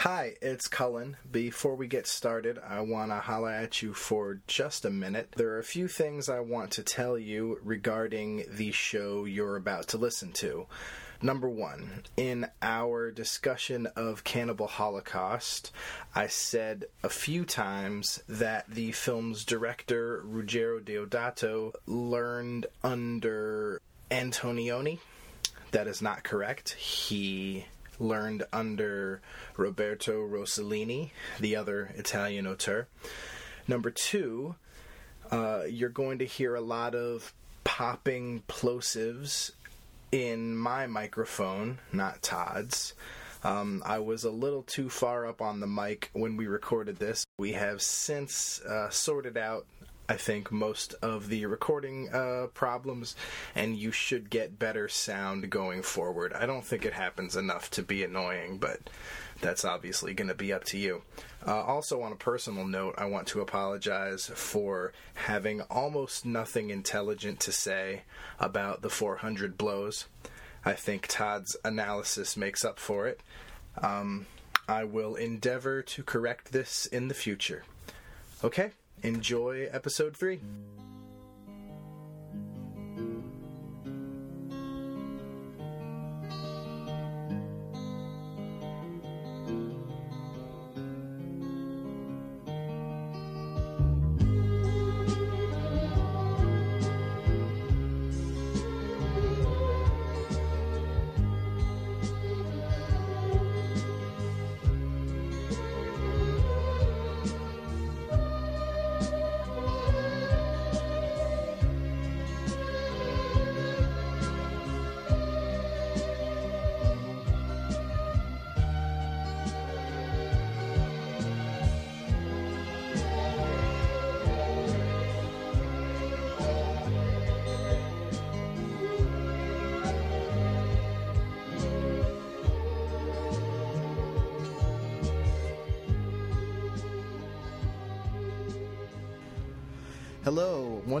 Hi, it's Cullen. Before we get started, I want to holla at you for just a minute. There are a few things I want to tell you regarding the show you're about to listen to. Number one, in our discussion of Cannibal Holocaust, I said a few times that the film's director, Ruggero Deodato, learned under Antonioni. That is not correct. He learned under Roberto Rossellini, the other Italian auteur. Number two, uh, you're going to hear a lot of popping plosives in my microphone, not Todd's. Um, I was a little too far up on the mic when we recorded this. We have since uh, sorted out, I think, most of the recording uh, problems, and you should get better sound going forward. I don't think it happens enough to be annoying, but that's obviously going to be up to you. Uh, also, on a personal note, I want to apologize for having almost nothing intelligent to say about the 400 blows. I think Todd's analysis makes up for it. Um, I will endeavor to correct this in the future. Okay, enjoy episode 3.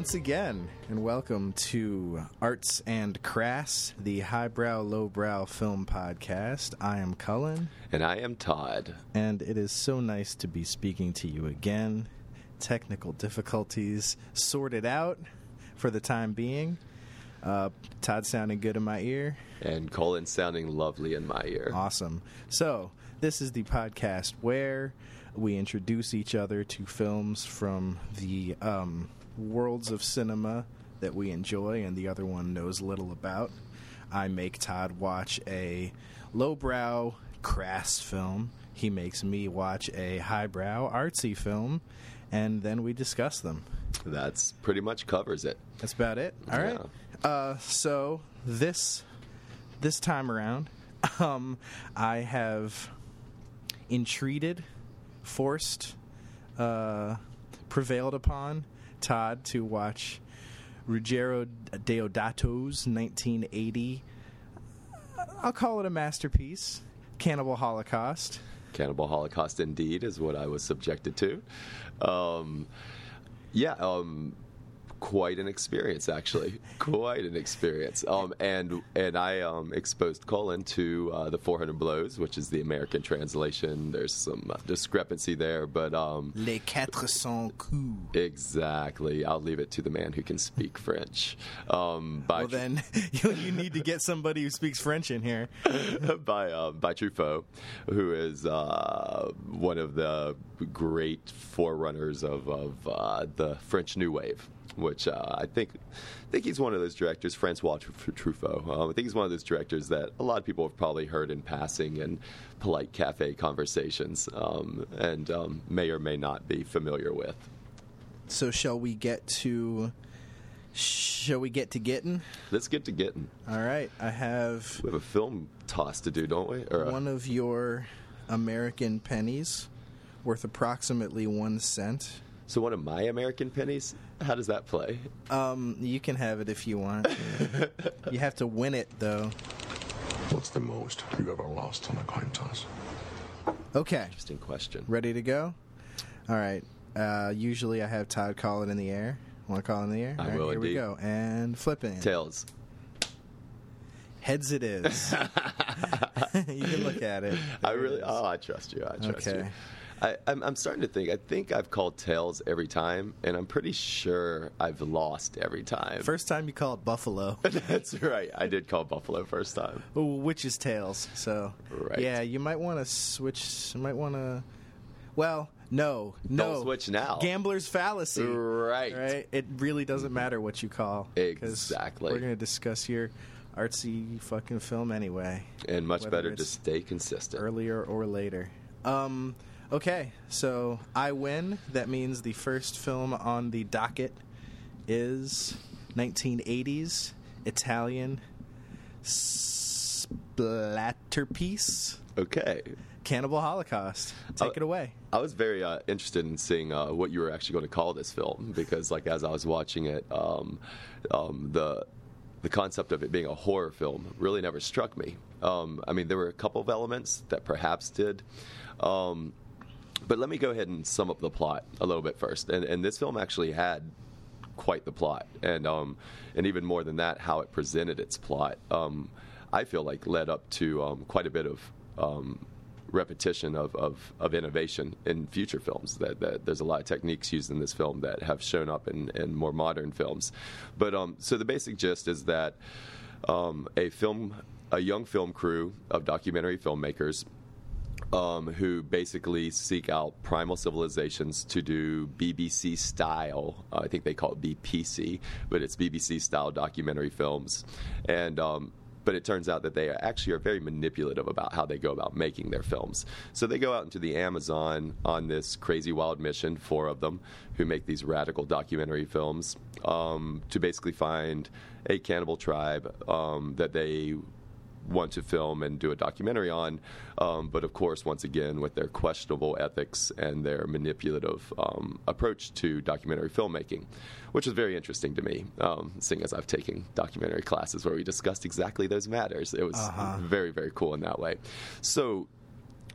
Once again, and welcome to Arts and Crass, the highbrow, lowbrow film podcast. I am Cullen, And I am Todd. and it is so nice to be speaking to you again. Technical difficulties sorted out for the time being. Uh, Todd sounding good in my ear. And Cullen sounding lovely in my ear. Awesome. So, this is the podcast where we introduce each other to films from the um, worlds of cinema that we enjoy and the other one knows little about. I make Todd watch a lowbrow, crass film. He makes me watch a highbrow, artsy film, and then we discuss them. That's pretty much covers it. That's about it. All right. Uh, so this this time around, um, I have entreated, forced, uh, prevailed upon Todd to watch Ruggero Deodato's 1980. I'll call it a masterpiece, Cannibal Holocaust. Cannibal Holocaust, indeed, is what I was subjected to. Um, yeah, um, quite an experience, actually. quite an experience. Um, and and I um, exposed Cullen to uh, the 400 Blows, which is the American translation. There's some uh, discrepancy there, but um, Les Quatre Cents Coups. exactly. I'll leave it to the man who can speak French. Um, by Well, then you, you need to get somebody who speaks French in here. by uh, by Truffaut, who is uh, one of the great forerunners of of uh, the French New Wave. Which uh, I think, I think he's one of those directors, Francois Truffaut. Um, I think he's one of those directors that a lot of people have probably heard in passing in polite cafe conversations, um, and um, may or may not be familiar with. So shall we get to? Shall we get to getting? Let's get to getting. All right, I have We have a film toss to do, don't we? Or one of your American pennies, worth approximately one cent. So one of my American pennies. How does that play? Um, you can have it if you want. you have to win it though. What's the most you ever lost on a coin toss? Okay, Interesting question. ready to go? All right. Uh, usually I have Todd call it in the air. Want to call it in the air? I All right, will Here we go. And flipping. Tails. Heads it is. you can look at it. I There it really, is. oh, I trust you. I trust you. I, I'm, I'm starting to think. I think I've called tails every time, and I'm pretty sure I've lost every time. First time you call it Buffalo, That's right. I did call Buffalo first time. which is tails. So Right. yeah, you might want to switch. You might want to. Well, no, no. Don't switch now. Gambler's fallacy. Right. Right. It really doesn't matter what you call. Exactly. We're gonna discuss your artsy fucking film anyway, And much better to stay consistent. earlier or later. Um. Okay, so I win. That means the first film on the docket is 1980s Italian splatterpiece, Okay. Cannibal Holocaust. Take Uh, it away. I was very uh, interested in seeing uh, what you were actually going to call this film because, like, as I was watching it, um, um, the the concept of it being a horror film really never struck me. Um, I mean, there were a couple of elements that perhaps did. Um, but let me go ahead and sum up the plot a little bit first. And, and this film actually had quite the plot, and um, and even more than that, how it presented its plot. Um, I feel like led up to um, quite a bit of um, repetition of, of, of innovation in future films. That, that there's a lot of techniques used in this film that have shown up in, in more modern films. But um, so the basic gist is that um, a film, a young film crew of documentary filmmakers um, who basically seek out primal civilizations to do BBC style. Uh, I think they call it BPC, but it's BBC style documentary films. And um, but it turns out that they actually are very manipulative about how they go about making their films. So they go out into the Amazon on this crazy wild mission, four of them, who make these radical documentary films um, to basically find a cannibal tribe um, that they want to film and do a documentary on. Um, but of course, once again, with their questionable ethics and their manipulative um, approach to documentary filmmaking, which is very interesting to me, um, seeing as I've taken documentary classes where we discussed exactly those matters. It was very, very cool in that way. So,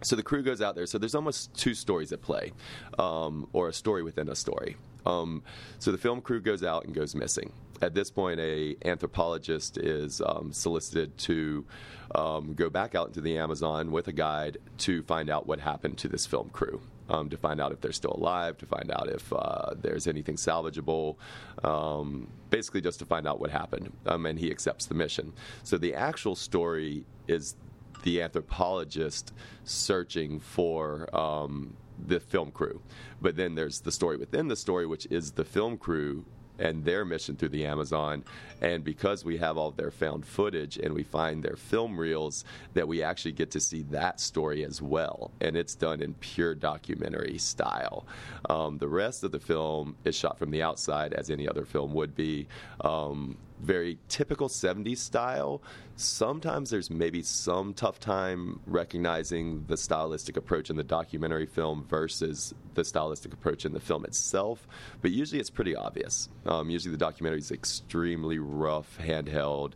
so the crew goes out there. So there's almost two stories at play, um, or a story within a story. Um, so the film crew goes out and goes missing. At this point, a anthropologist is um, solicited to um, go back out into the Amazon with a guide to find out what happened to this film crew. Um, to find out if they're still alive, to find out if uh, there's anything salvageable, um, basically just to find out what happened. Um, and he accepts the mission. So the actual story is the anthropologist searching for um, the film crew. But then there's the story within the story, which is the film crew and their mission through the Amazon. And because we have all their found footage and we find their film reels, that we actually get to see that story as well. And it's done in pure documentary style. Um, the rest of the film is shot from the outside, as any other film would be. Um, very typical 70s style. Sometimes there's maybe some tough time recognizing the stylistic approach in the documentary film versus the stylistic approach in the film itself, but usually it's pretty obvious. Um, usually the documentary is extremely rough, handheld.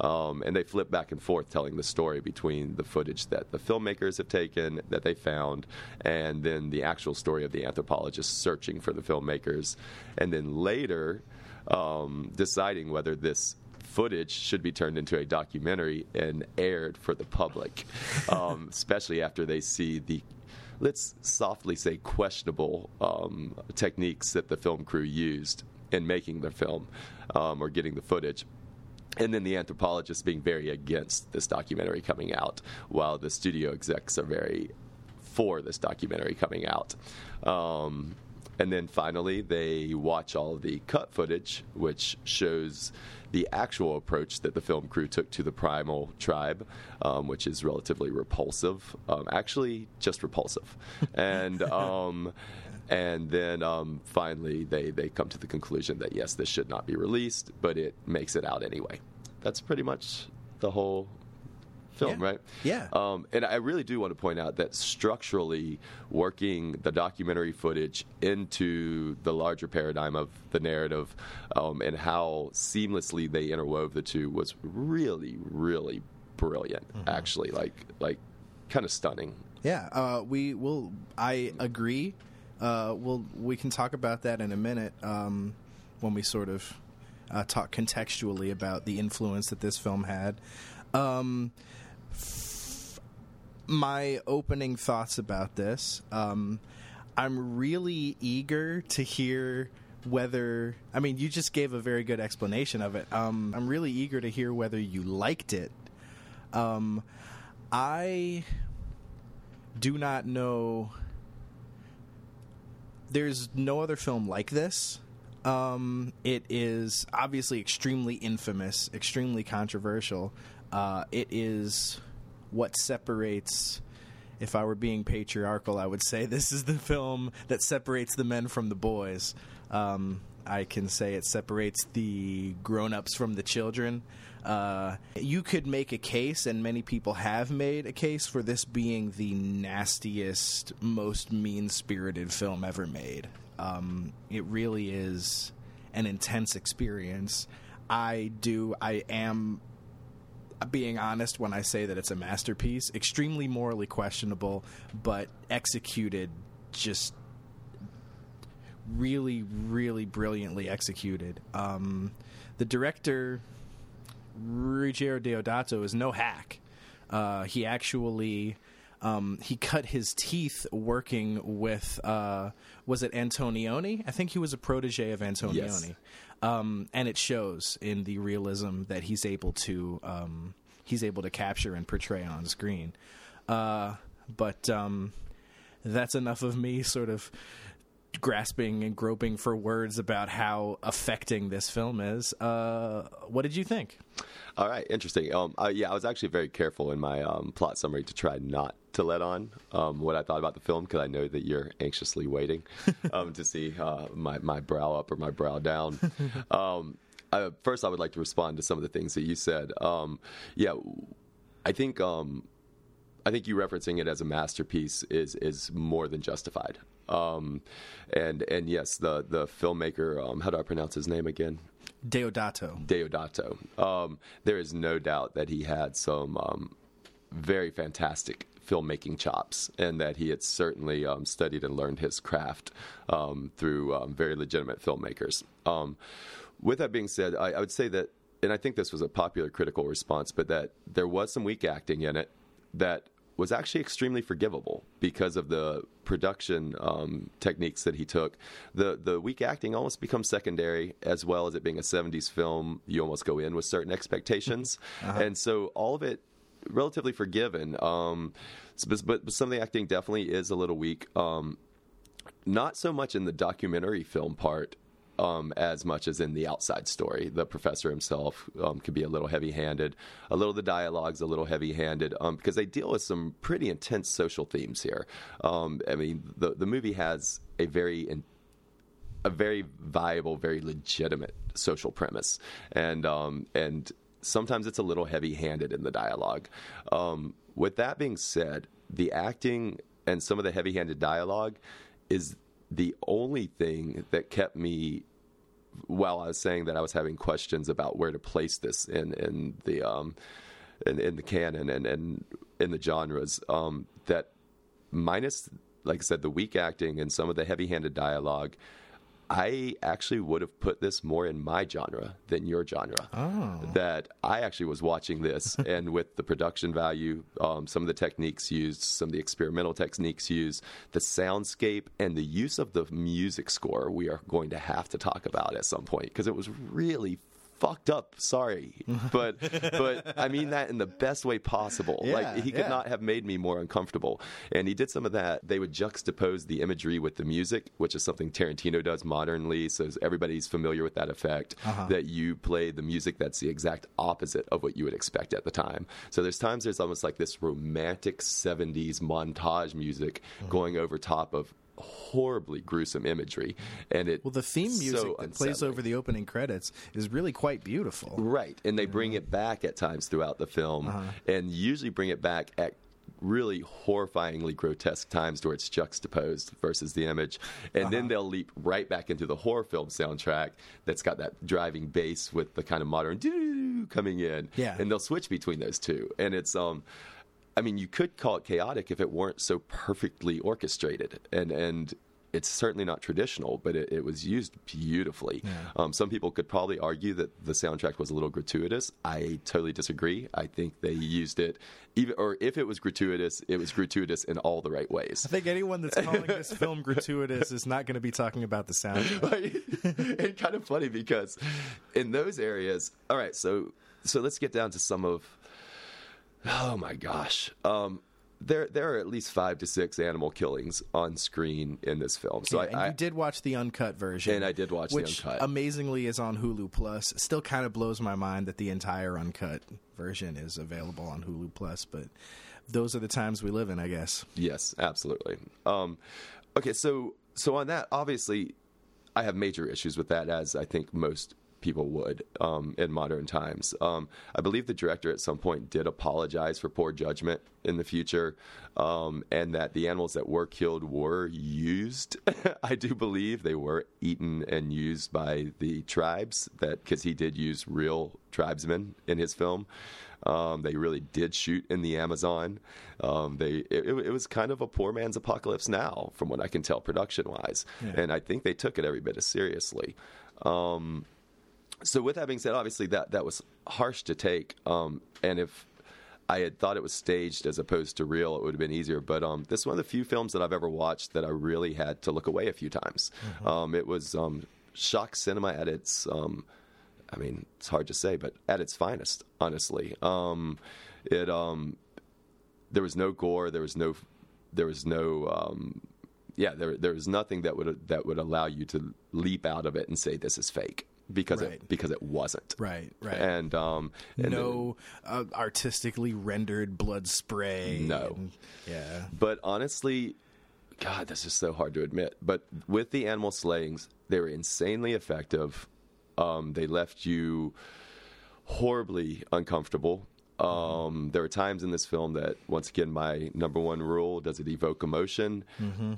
Um, and they flip back and forth telling the story between the footage that the filmmakers have taken, that they found, and then the actual story of the anthropologist searching for the filmmakers. And then later, um, deciding whether this footage should be turned into a documentary and aired for the public, um, especially after they see the let's softly say questionable um, techniques that the film crew used in making the film um, or getting the footage. And then the anthropologists being very against this documentary coming out, while the studio execs are very for this documentary coming out. Um, and then finally, they watch all the cut footage, which shows the actual approach that the film crew took to the primal tribe, um, which is relatively repulsive. Um, actually, just repulsive. And. Um, and then um, finally, they, they come to the conclusion that yes, this should not be released, but it makes it out anyway. That's pretty much the whole film, Yeah. right? Yeah. Um, and I really do want to point out that structurally, working the documentary footage into the larger paradigm of the narrative um, and how seamlessly they interwove the two was really, really brilliant. Actually, like like kind of stunning. Yeah, uh, we will. I agree. Uh, we'll we can talk about that in a minute um, when we sort of uh, talk contextually about the influence that this film had. Um, my opening thoughts about this. Um, I'm really eager to hear whether. I mean, you just gave a very good explanation of it. Um, I'm really eager to hear whether you liked it. Um, I do not know. There's no other film like this. Um, it is obviously extremely infamous, extremely controversial. Uh, it is what separates. If I were being patriarchal, I would say this is the film that separates the men from the boys. Um, I can say it separates the grown-ups from the children. Uh, you could make a case, and many people have made a case for this being the nastiest, most mean-spirited film ever made. Um, it really is an intense experience. I do. I am being honest when I say that it's a masterpiece. Extremely morally questionable, but executed just really, really brilliantly executed. Um, the director, Ruggero Deodato, is no hack. Uh, he actually. Um, he cut his teeth working with uh, was it Antonioni? I think he was a protege of Antonioni, Yes. Um, and it shows in the realism that he's able to um, he's able to capture and portray on screen. Uh, but um, that's enough of me sort of grasping and groping for words about how affecting this film is. Uh, what did you think? All right, interesting. Um, uh, yeah, I was actually very careful in my um, plot summary to try not to let on um, what I thought about the film because I know that you're anxiously waiting um, to see uh, my my brow up or my brow down. um, I, first, I would like to respond to some of the things that you said. Um, yeah, I think um, I think you referencing it as a masterpiece is is more than justified. Um, and and yes, the the filmmaker, um, how do I pronounce his name again? Deodato. Deodato. Um, there is no doubt that he had some um, very fantastic filmmaking chops, and that he had certainly um, studied and learned his craft um, through um, very legitimate filmmakers. Um, with that being said, I, I would say that, and I think this was a popular critical response, but that there was some weak acting in it that was actually extremely forgivable because of the production um, techniques that he took. The the weak acting almost becomes secondary, as well as it being a '70s film. You almost go in with certain expectations, and so all of it relatively forgiven. Um, but, but some of the acting definitely is a little weak. Um, not so much in the documentary film part um, as much as in the outside story. The professor himself um, could be a little heavy handed. A little the dialogue's a little heavy handed um, because they deal with some pretty intense social themes here. Um, I mean, the, the movie has a very a very viable, very legitimate social premise, and um, and sometimes it's a little heavy-handed in the dialogue. Um, with that being said, the acting and some of the heavy-handed dialogue is the only thing that kept me while I was saying that I was having questions about where to place this in in the um, in, in the canon and, and in the genres. Um, that minus, like I said, the weak acting and some of the heavy-handed dialogue. I actually would have put this more in my genre than your genre. That I actually was watching this, and with the production value, um, some of the techniques used, some of the experimental techniques used, the soundscape, and the use of the music score, we are going to have to talk about at some point because it was really fucked up. Sorry, but but I mean that in the best way possible. Yeah, like he could yeah. not have made me more uncomfortable. And he did some of that. They would juxtapose the imagery with the music, which is something Tarantino does modernly. So everybody's familiar with that effect. Uh-huh. That you play the music that's the exact opposite of what you would expect at the time. So there's times there's almost like this romantic '70s montage music mm-hmm. going over top of horribly gruesome imagery and it Well, the theme music so that plays over the opening credits is really quite beautiful. Right, and they bring it back at times throughout the film, and usually bring it back at really horrifyingly grotesque times where it's juxtaposed versus the image, and then they'll leap right back into the horror film soundtrack that's got that driving bass with the kind of modern doo coming in, Yeah. and they'll switch between those two, and it's um. I mean, you could call it chaotic if it weren't so perfectly orchestrated, and and it's certainly not traditional, but it, it was used beautifully. Um, some people could probably argue that the soundtrack was a little gratuitous. I totally disagree. I think they used it, even or if it was gratuitous, it was gratuitous in all the right ways. I think anyone that's calling this film gratuitous is not going to be talking about the soundtrack. It's kind of funny because in those areas, all right. So so let's get down to some of. Oh my gosh. Um, there, there are at least five to six animal killings on screen in this film. So Yeah, and I, I you did watch the uncut version, And I did watch the which uncut. amazingly is on Hulu Plus. It still kind of blows my mind that the entire uncut version is available on Hulu Plus, but those are the times we live in, I guess. Yes, absolutely. Um, okay, so so on that, obviously, I have major issues with that, as I think most people would um, in modern times. Um, I believe the director at some point did apologize for poor judgment in the future, um, and that the animals that were killed were used. I do believe they were eaten and used by the tribes that because he did use real tribesmen in his film. Um, they really did shoot in the Amazon. Um, they it, it was kind of a poor man's apocalypse now, from what I can tell, production wise, and I think they took it every bit as seriously. Um, so with that being said, obviously that that was harsh to take, um, and if I had thought it was staged as opposed to real, it would have been easier. But um, this is one of the few films that I've ever watched that I really had to look away a few times. Um, it was um, shock cinema at its. Um, I mean, it's hard to say, but at its finest, honestly. Um, it um, there was no gore, there was no, there was no, um, yeah, there there was nothing that would that would allow you to leap out of it and say this is fake because Right. it because it wasn't. Right, right. And um, and no uh, artistically rendered blood spray. No. and- yeah. But honestly, God, this is so hard to admit. But with the animal slayings, they were insanely effective. Um, they left you horribly uncomfortable. Um, there are times in this film that, once again, my number one rule does it evoke emotion?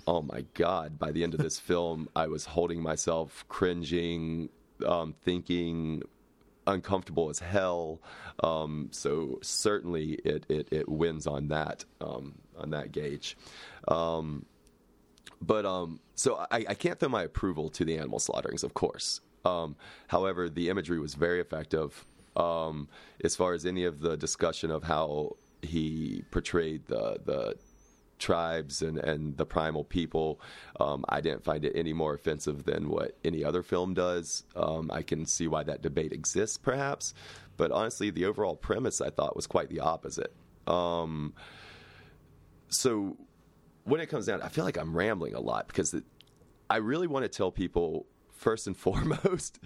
Oh my God. By the end of this film, I was holding myself, cringing, um, thinking, uncomfortable as hell. Um, so certainly it, it, it wins on that um, on that gauge. Um, but um, so I, I can't throw my approval to the animal slaughterings, of course. Um, however, the imagery was very effective. Um, as far as any of the discussion of how he portrayed the the tribes and, and the primal people, um, I didn't find it any more offensive than what any other film does. Um, I can see why that debate exists, perhaps, but honestly, the overall premise I thought was quite the opposite. Um, so when it comes down, I feel like I'm rambling a lot because it, I really want to tell people first and foremost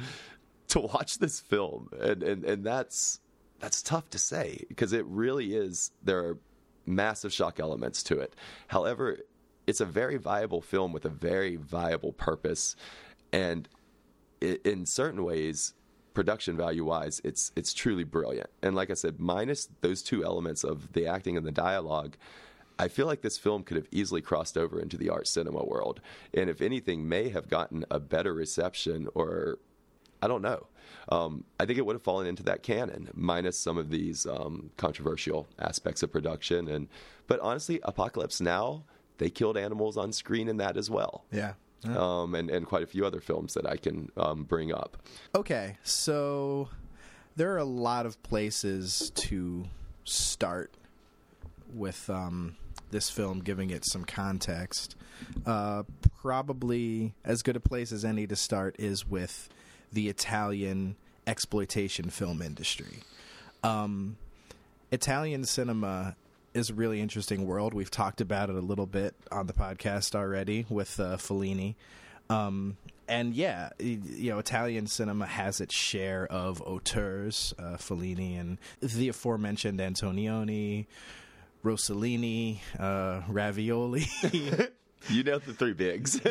to watch this film, and and and that's that's tough to say because it really is. There are massive shock elements to it. However, it's a very viable film with a very viable purpose, and i in certain ways, production value wise, it's it's truly brilliant. And like I said, minus those two elements of the acting and the dialogue. I feel like this film could have easily crossed over into the art cinema world, and if anything, may have gotten a better reception, or I don't know. Um, I think it would have fallen into that canon, minus some of these um, controversial aspects of production. And but honestly, Apocalypse Now they killed animals on screen in that as well, Yeah. um, and and quite a few other films that I can um, bring up. Okay, so there are a lot of places to start with um, this film, giving it some context. Uh, probably as good a place as any to start is with the Italian exploitation film industry. Um, Italian cinema is a really interesting world. We've talked about it a little bit on the podcast already with uh, Fellini. Um, and yeah, you know, Italian cinema has its share of auteurs, uh, Fellini and the aforementioned Antonioni, Rossellini, uh, Ravioli. You know the three bigs.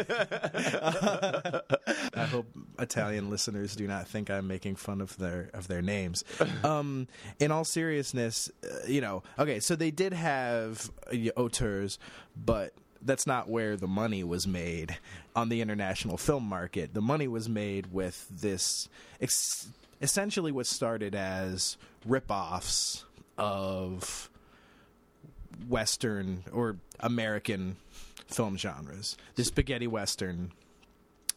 I hope Italian listeners do not think I'm making fun of their of their names. Um, in all seriousness, uh, you know, okay, so they did have uh, auteurs, but that's not where the money was made on the international film market. The money was made with this ex- essentially what started as rip-offs of Western or American film genres. The spaghetti western.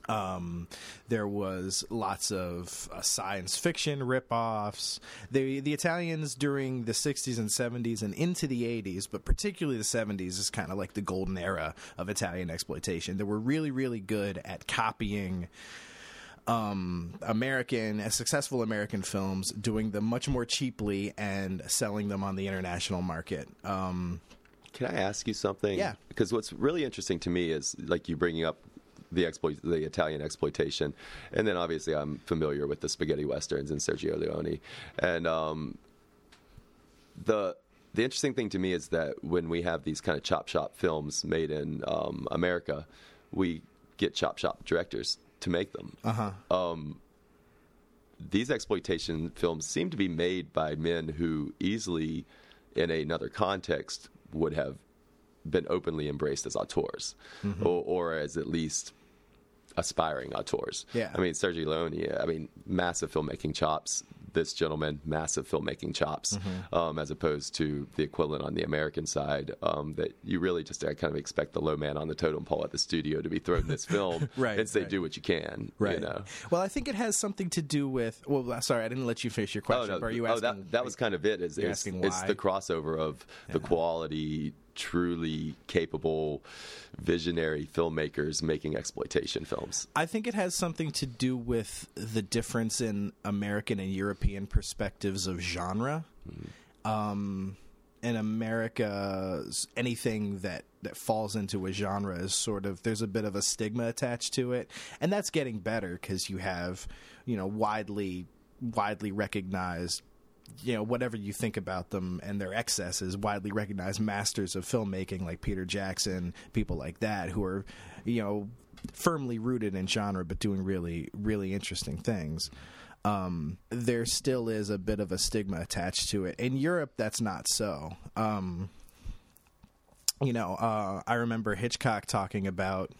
Um, there was lots of uh, science fiction ripoffs. The the Italians during the 60s and 70s and into the 80s, but particularly the 70s, is kind of like the golden era of Italian exploitation. They were really, really good at copying um, American, successful American films, doing them much more cheaply and selling them on the international market. Um, Can I ask you something? Yeah. Because what's really interesting to me is like you bringing up the exploit, the Italian exploitation, and then obviously I'm familiar with the spaghetti westerns and Sergio Leone, and um, the the interesting thing to me is that when we have these kind of chop shop films made in um, America, we get chop shop directors to make them. uh-huh. these exploitation films seem to be made by men who easily, in another context, would have been openly embraced as auteurs, Mm-hmm. or, or as at least aspiring auteurs. Yeah. I mean, Sergio Leone, I mean, massive filmmaking chops. This gentleman, massive filmmaking chops, Mm-hmm. um, as opposed to the equivalent on the American side. Um, that you really just I kind of expect the low man on the totem pole at the studio to be thrown this film Right, and say, right. "Do what you can." Right. You know. Well, I think it has something to do with. Well, sorry, I didn't let you finish your question. Oh question. no! but are you asking? oh, that that was kind of it. Is You're it's, it's the crossover of the quality, truly capable, visionary filmmakers making exploitation films. I think it has something to do with the difference in American and European perspectives of genre. Um, in America, anything that that falls into a genre is sort of there's a bit of a stigma attached to it, and that's getting better because you have you know widely widely recognized you know whatever you think about them and their excesses widely recognized masters of filmmaking like Peter Jackson people like that who are you know firmly rooted in genre but doing really really interesting things. Um, there still is a bit of a stigma attached to it. In Europe that's not so. Um, you know uh, I remember Hitchcock talking about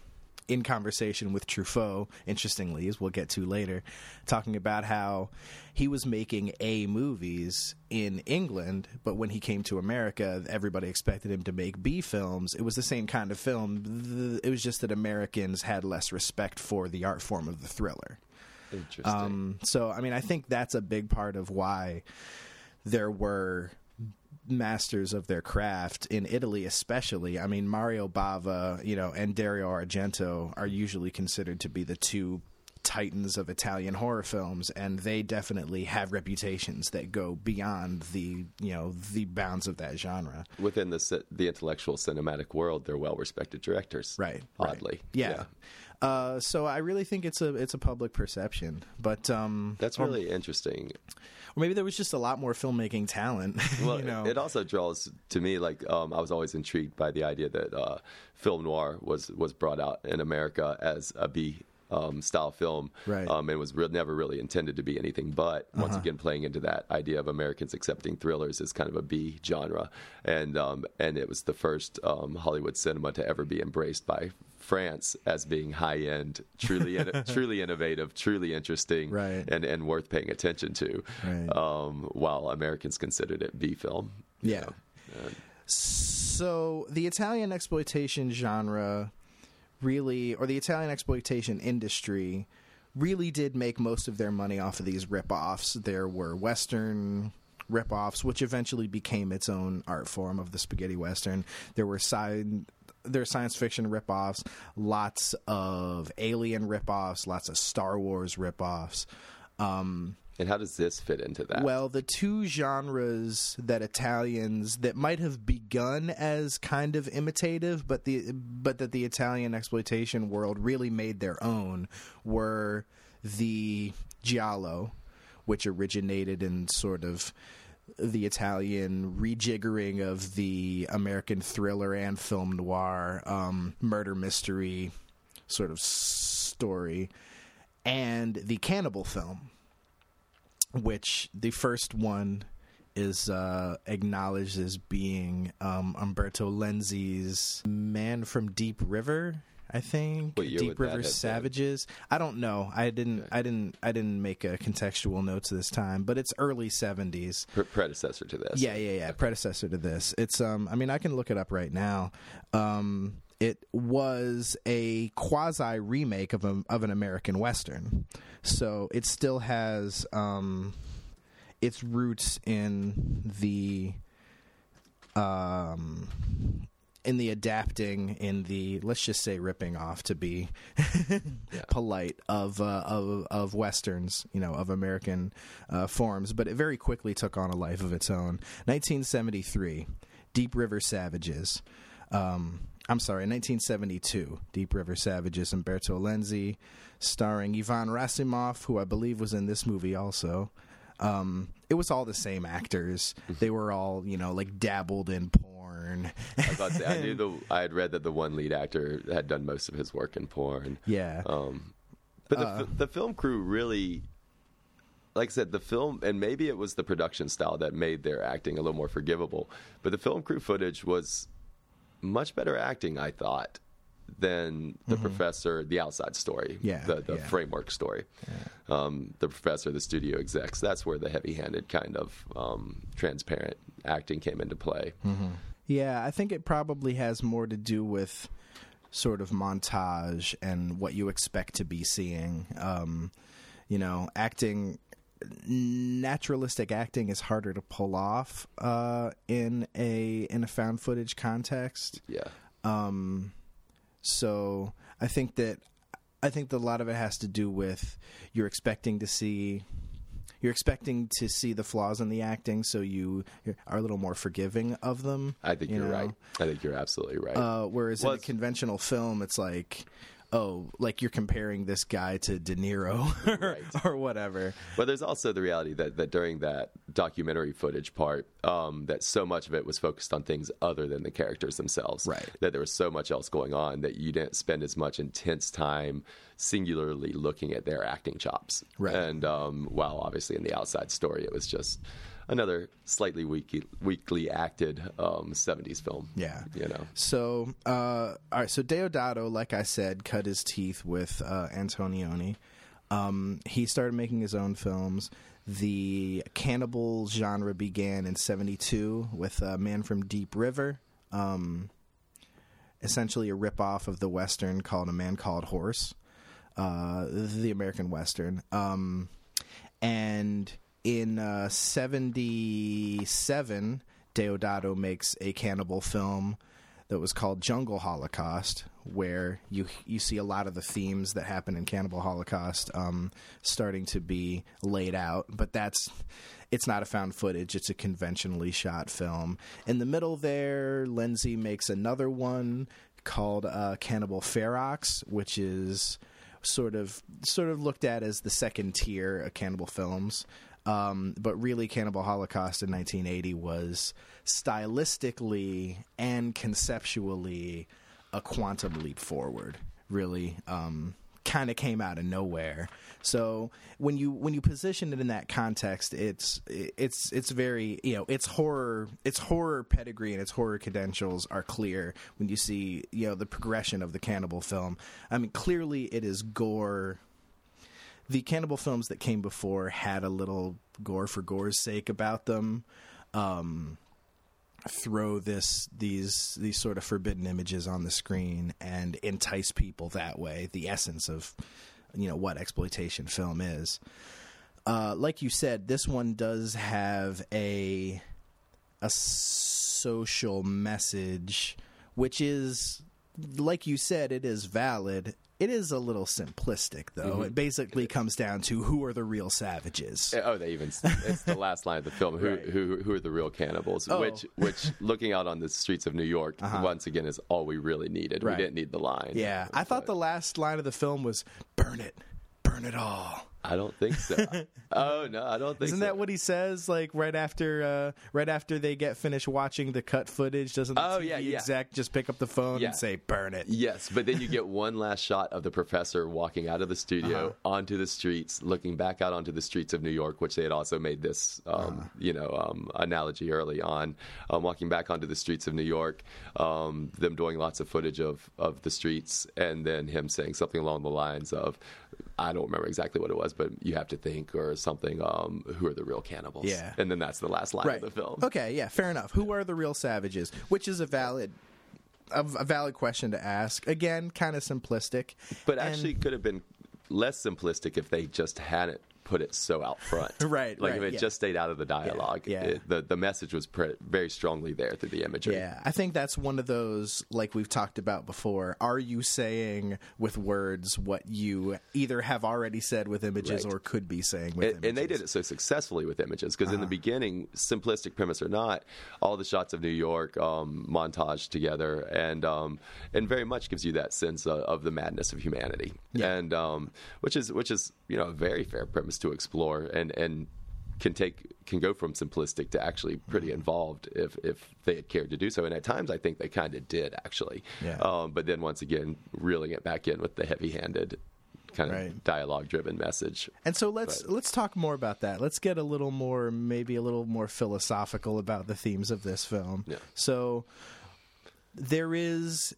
in conversation with Truffaut, interestingly, as we'll get to later, talking about how he was making A movies in England, but when he came to America, everybody expected him to make B films. It was the same kind of film. It was just that Americans had less respect for the art form of the thriller. Interesting. Um, so, I mean, I think that's a big part of why there were masters of their craft in Italy, especially. I mean, Mario Bava, you know, and Dario Argento are usually considered to be the two titans of Italian horror films, and they definitely have reputations that go beyond the you know the bounds of that genre. Within the the intellectual cinematic world, they're well respected directors. Right. right. Oddly. yeah. Uh, so I really think it's a it's a public perception, but um, That's or- really interesting. Or maybe there was just a lot more filmmaking talent. Well, you know, it also draws to me like um, I was always intrigued by the idea that uh, film noir was was brought out in America as a B um, style film, Right. Um, and was re- never really intended to be anything but once Uh-huh. again playing into that idea of Americans accepting thrillers as kind of a B genre, and um, and it was the first um, Hollywood cinema to ever be embraced by France as being high end, truly in- truly innovative, truly interesting, Right. and and worth paying attention to, Right. um, while Americans considered it B film. you Yeah. know. And- So the Italian exploitation genre really, or the Italian exploitation industry, really did make most of their money off of these rip-offs. There were Western rip-offs, which eventually became its own art form of the spaghetti Western. There were side. There are science fiction rip-offs, lots of Alien rip-offs, lots of Star Wars rip-offs. Um, And how does this fit into that? well, the two genres that Italians that might have begun as kind of imitative, but the but that the Italian exploitation world really made their own were the giallo, which originated in sort of the Italian rejiggering of the American thriller and film noir um, murder mystery sort of story, and the cannibal film which the first one is uh, acknowledged as being um, Umberto Lenzi's Man from Deep River. I think What year would Deep River have been? Savages. I don't know. I didn't. I didn't. I didn't make a contextual notes this time, but it's early seventies. Pre- predecessor to this. Yeah, yeah, yeah. Predecessor to this. It's um. I mean, I can look it up right now. Um, it was a quasi remake of a, of an American Western. So it still has um, its roots in the um, in the adapting, in the let's just say ripping off to be polite of uh, of of westerns, you know, of American uh, forms. But it very quickly took on a life of its own. 1973, Deep River Savages. Um, I'm sorry, 1972, Deep River Savages, Umberto Lenzi, starring Ivan Rassimov, who I believe was in this movie also. Um, it was all the same actors. They were all, you know, like dabbled in porn. I thought I knew the I had read that the one lead actor had done most of his work in porn. yeah. Um, but the, Uh. the film crew really, like I said, the film, and maybe it was the production style that made their acting a little more forgivable. But the film crew footage was much better acting, I thought, than the professor, the outside story, Mm-hmm. Yeah, the, the yeah. framework story. Um, the professor, the studio execs, that's where the heavy handed kind of um, transparent acting came into play. Yeah, I think it probably has more to do with sort of montage and what you expect to be seeing. Um, you know, acting, naturalistic acting is harder to pull off uh, in a in a found footage context. Yeah. Um, so I think that I think that a lot of it has to do with you're expecting to see you're expecting to see the flaws in the acting, so you are a little more forgiving of them. I think you you're know? right. I think you're absolutely right. Uh, whereas Well, in a conventional film, it's like, oh, like you're comparing this guy to De Niro or, Right. or whatever. But there's also the reality that, that during that documentary footage part, um, that so much of it was focused on things other than the characters themselves. Right. That there was so much else going on that you didn't spend as much intense time singularly looking at their acting chops. Right. And um, while obviously in the outside story, it was just another slightly weakly, weakly acted um, 70s film. Yeah. You know. So, uh, all right. So Deodato, like I said, cut his teeth with uh, Antonioni. Um, he started making his own films. The cannibal genre began in '72 with a Man from Deep River, um, essentially a ripoff of the western called A Man Called Horse, uh, the American western. Um, and in uh, 77 deodato makes a cannibal film that was called jungle holocaust where you you see a lot of the themes that happen in cannibal holocaust um, starting to be laid out but that's it's not a found footage it's a conventionally shot film in the middle there Lenzi makes another one called uh, cannibal ferox which is sort of sort of looked at as the second tier of cannibal films. Um, but really, Cannibal Holocaust in 1980 was stylistically and conceptually a quantum leap forward. Really, um, kind of came out of nowhere. So when you when you position it in that context, it's it's it's very you know its horror its horror pedigree and its horror credentials are clear when you see you know the progression of the cannibal film. I mean, clearly it is gore the cannibal films that came before had a little gore for gore's sake about them. Um, throw this these these sort of forbidden images on the screen and entice people that way. The essence of you know what exploitation film is. Uh, like you said, this one does have a a social message, which is like you said, it is valid. It is a little simplistic, though. It basically comes down to who are the real savages. Oh, they even it's the last line of the film. Who Right. who who are the real cannibals? Oh. Uh-huh. Which which looking out on the streets of New York once again is all we really needed. Right. We didn't need the line. Yeah, I thought the last line of the film was "burn it, burn it all." I don't think so. oh no, I don't think so. Isn't so. that what he says? Like right after, uh, right after they get finished watching the cut footage, doesn't the Oh, TV yeah, yeah. exec just pick up the phone Yeah. and say "burn it"? Yes, but then you get one last shot of the professor walking out of the studio Uh-huh. onto the streets, looking back out onto the streets of New York, which they had also made this, um, Uh-huh. you know, um, analogy early on, um, walking back onto the streets of New York, um, them doing lots of footage of, of the streets, and then him saying something along the lines of, I don't remember exactly what it was, but you have to think or something, um, who are the real cannibals? Yeah. And then that's the last line Right. of the film. Okay, yeah, fair enough. Who are the real savages? Which is a valid a, a valid question to ask. Again, kind of simplistic, But And- actually, could have been less simplistic if they just hadn't put it so out front. Right, Like right, if it yeah. just stayed out of the dialogue. yeah. It- the the message was pre- very strongly there through the imagery. Yeah, I think that's one of those like we've talked about before. Are you saying with words what you either have already said with images Right. or could be saying with And, images? and they did it so successfully with images because in the beginning, simplistic premise or not, all the shots of New York um, montaged together, and um, and very much gives you that sense of, of the madness of humanity, Yeah. and um, which is which is you know a very fair premise to explore, and and can take can go from simplistic to actually pretty Mm-hmm. involved if if they had cared to do so, and at times I think they kind of did actually, Yeah. um, but then once again reeling it back in with the heavy handed. Kind of Right. dialogue-driven message. And so let's But- let's talk more about that. Let's get a little more, maybe a little more philosophical about the themes of this film. Yeah. So there is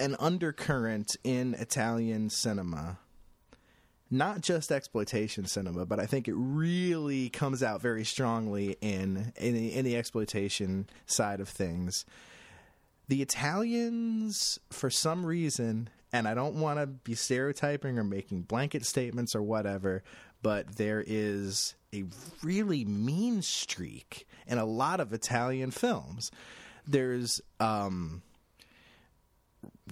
an undercurrent in Italian cinema, not just exploitation cinema, but I think it really comes out very strongly in in the, in the exploitation side of things the Italians, for some reason, and I don't want to be stereotyping or making blanket statements or whatever, but there is a really mean streak in a lot of Italian films. There's um,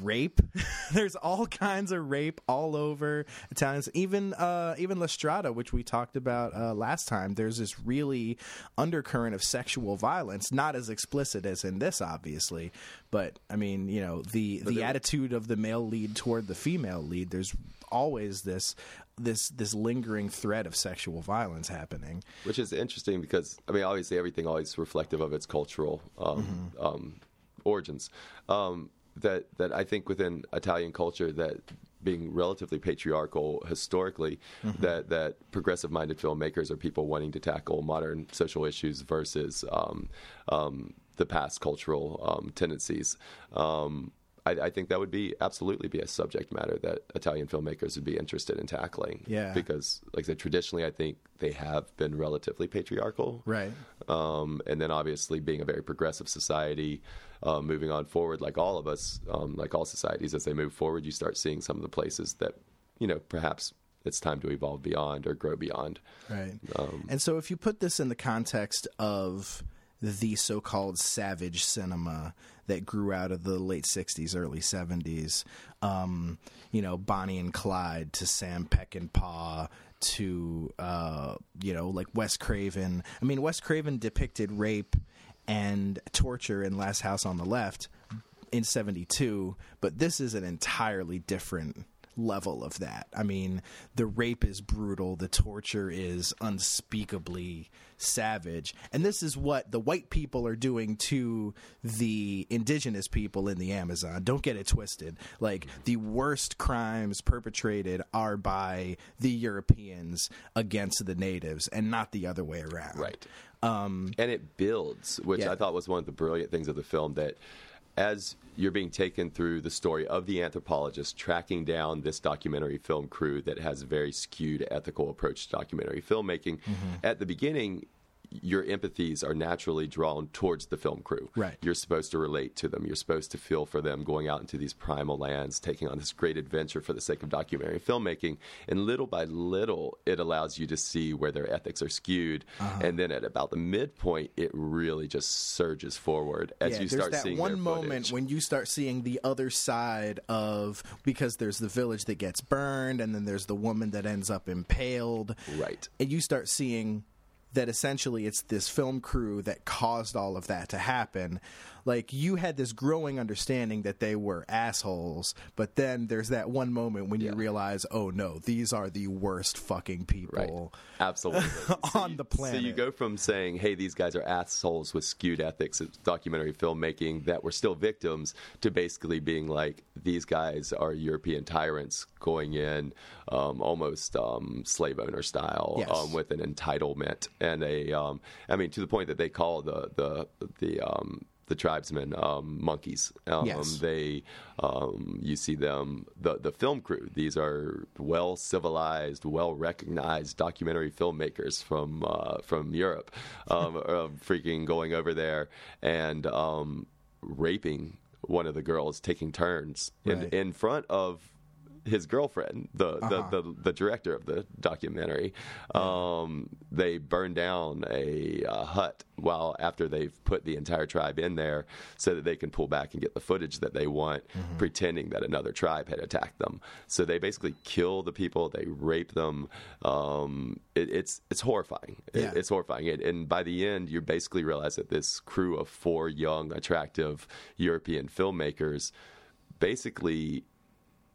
rape. There's all kinds of rape all over Italians. Even uh, even La Strada, which we talked about uh, last time. There's this really undercurrent of sexual violence, not as explicit as in this, obviously, but I mean, you know, the the there- attitude of the male lead toward the female lead. There's always this this this lingering threat of sexual violence happening. which is interesting because I mean, obviously, everything always reflective of its cultural um, um, origins. Um, that that I think within Italian culture that being relatively patriarchal historically, that that progressive-minded filmmakers are people wanting to tackle modern social issues versus um, um, the past cultural um, tendencies. Um, I, I think that would be absolutely be a subject matter that Italian filmmakers would be interested in tackling. Yeah. Because, like I said, traditionally, I think they have been relatively patriarchal. Right. Um, and then, obviously, being a very progressive society, uh, moving on forward, like all of us, um, like all societies, as they move forward, you start seeing some of the places that, you know, perhaps it's time to evolve beyond or grow beyond. Right. Um, and so if you put this in the context of the so-called savage cinema that grew out of the late 60s early 70s um, you know bonnie and clyde to sam peckinpah to uh, you know like wes craven i mean wes craven depicted rape and torture in last house on the left in 72 but this is an entirely different level of that i mean the rape is brutal the torture is unspeakably savage and this is what the white people are doing to the indigenous people in the amazon don't get it twisted like the worst crimes perpetrated are by the europeans against the natives and not the other way around Right. Um, and it builds, which Yeah. I thought was one of the brilliant things of the film that as you're being taken through the story of the anthropologist tracking down this documentary film crew that has a very skewed ethical approach to documentary filmmaking, Mm-hmm. at the beginning, your empathies are naturally drawn towards the film crew. Right. You're supposed to relate to them. You're supposed to feel for them going out into these primal lands, taking on this great adventure for the sake of documentary filmmaking. And little by little, it allows you to see where their ethics are skewed. Uh-huh. And then at about the midpoint, it really just surges forward as yeah, you there's start that seeing one moment when you start seeing the other side of because there's the village that gets burned and then there's the woman that ends up impaled Right. and you start seeing that essentially it's this film crew that caused all of that to happen like you had this growing understanding that they were assholes but then there's that one moment when you realize oh no these are the worst fucking people Right. Absolutely. on you- the planet. So you go from saying, hey, these guys are assholes with skewed ethics of documentary filmmaking that were still victims to basically being like, these guys are European tyrants going in um, almost um, slave owner style Yes. um, with an entitlement and a, um, I mean, to the point that they call the, the, the, um, the tribesmen um, monkeys. Um, Yes. They, um, you see them, the the film crew. These are well civilized, well recognized documentary filmmakers from uh, from Europe, um, uh, freaking going over there and. Um, raping one of the girls, taking turns in, in front of his girlfriend, the, Uh-huh. the, the the director of the documentary. Um, they burned down a uh, hut while after they've put the entire tribe in there, so that they can pull back and get the footage that they want, Mm-hmm. pretending that another tribe had attacked them. So they basically kill the people, they rape them. Um, it, it's it's horrifying. It- it's horrifying. And, and by the end, you basically realize that this crew of four young, attractive European filmmakers basically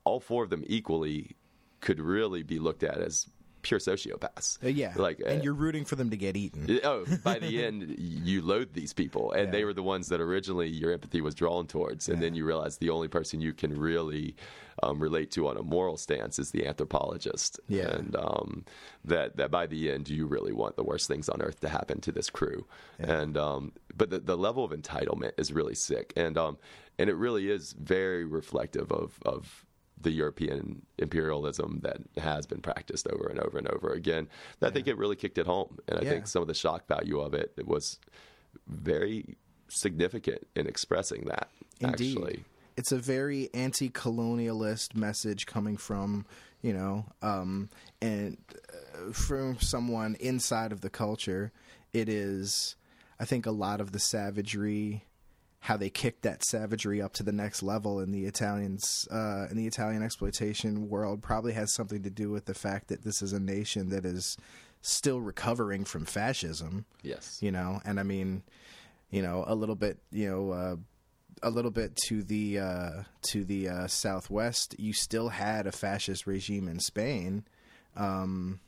all four of them equally could really be looked at as pure sociopaths. Uh, yeah, like and uh, you're rooting for them to get eaten. Oh, by the end, you loathe these people, and they were the ones that originally your empathy was drawn towards, and then you realize the only person you can really um, relate to on a moral stance is the anthropologist. Yeah. and um, that that by the end, you really want the worst things on earth to happen to this crew, and um, but the, the level of entitlement is really sick, and um, and it really is very reflective of of the European imperialism that has been practiced over and over and over again. I think it really kicked it home, and I Yeah. think some of the shock value of it, it was very significant in expressing that. Indeed. Actually, It's a very anti-colonialist message coming from, you know, um, and uh, from someone inside of the culture. It is, I think, a lot of the savagery, how they kicked that savagery up to the next level in the Italians, uh, in the Italian exploitation world, probably has something to do with the fact that this is a nation that is still recovering from fascism yes, you know? And i mean you know a little bit you know uh, a little bit to the uh, to the uh, southwest you still had a fascist regime in spain um,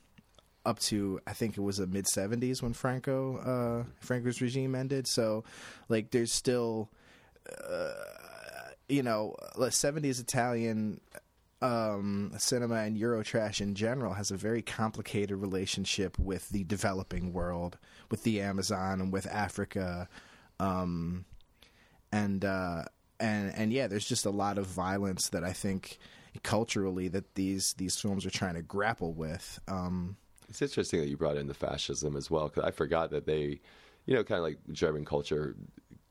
up to i think it was the mid 70s when franco uh, franco's regime ended so like there's still uh, you know the 70s italian um, cinema and Eurotrash in general has a very complicated relationship with the developing world, with the Amazon and with Africa, um, and uh, and and yeah, there's just a lot of violence that I think culturally that these these films are trying to grapple with. Um, it's interesting that you brought in the fascism as well because I forgot that they, you know, kind of like German culture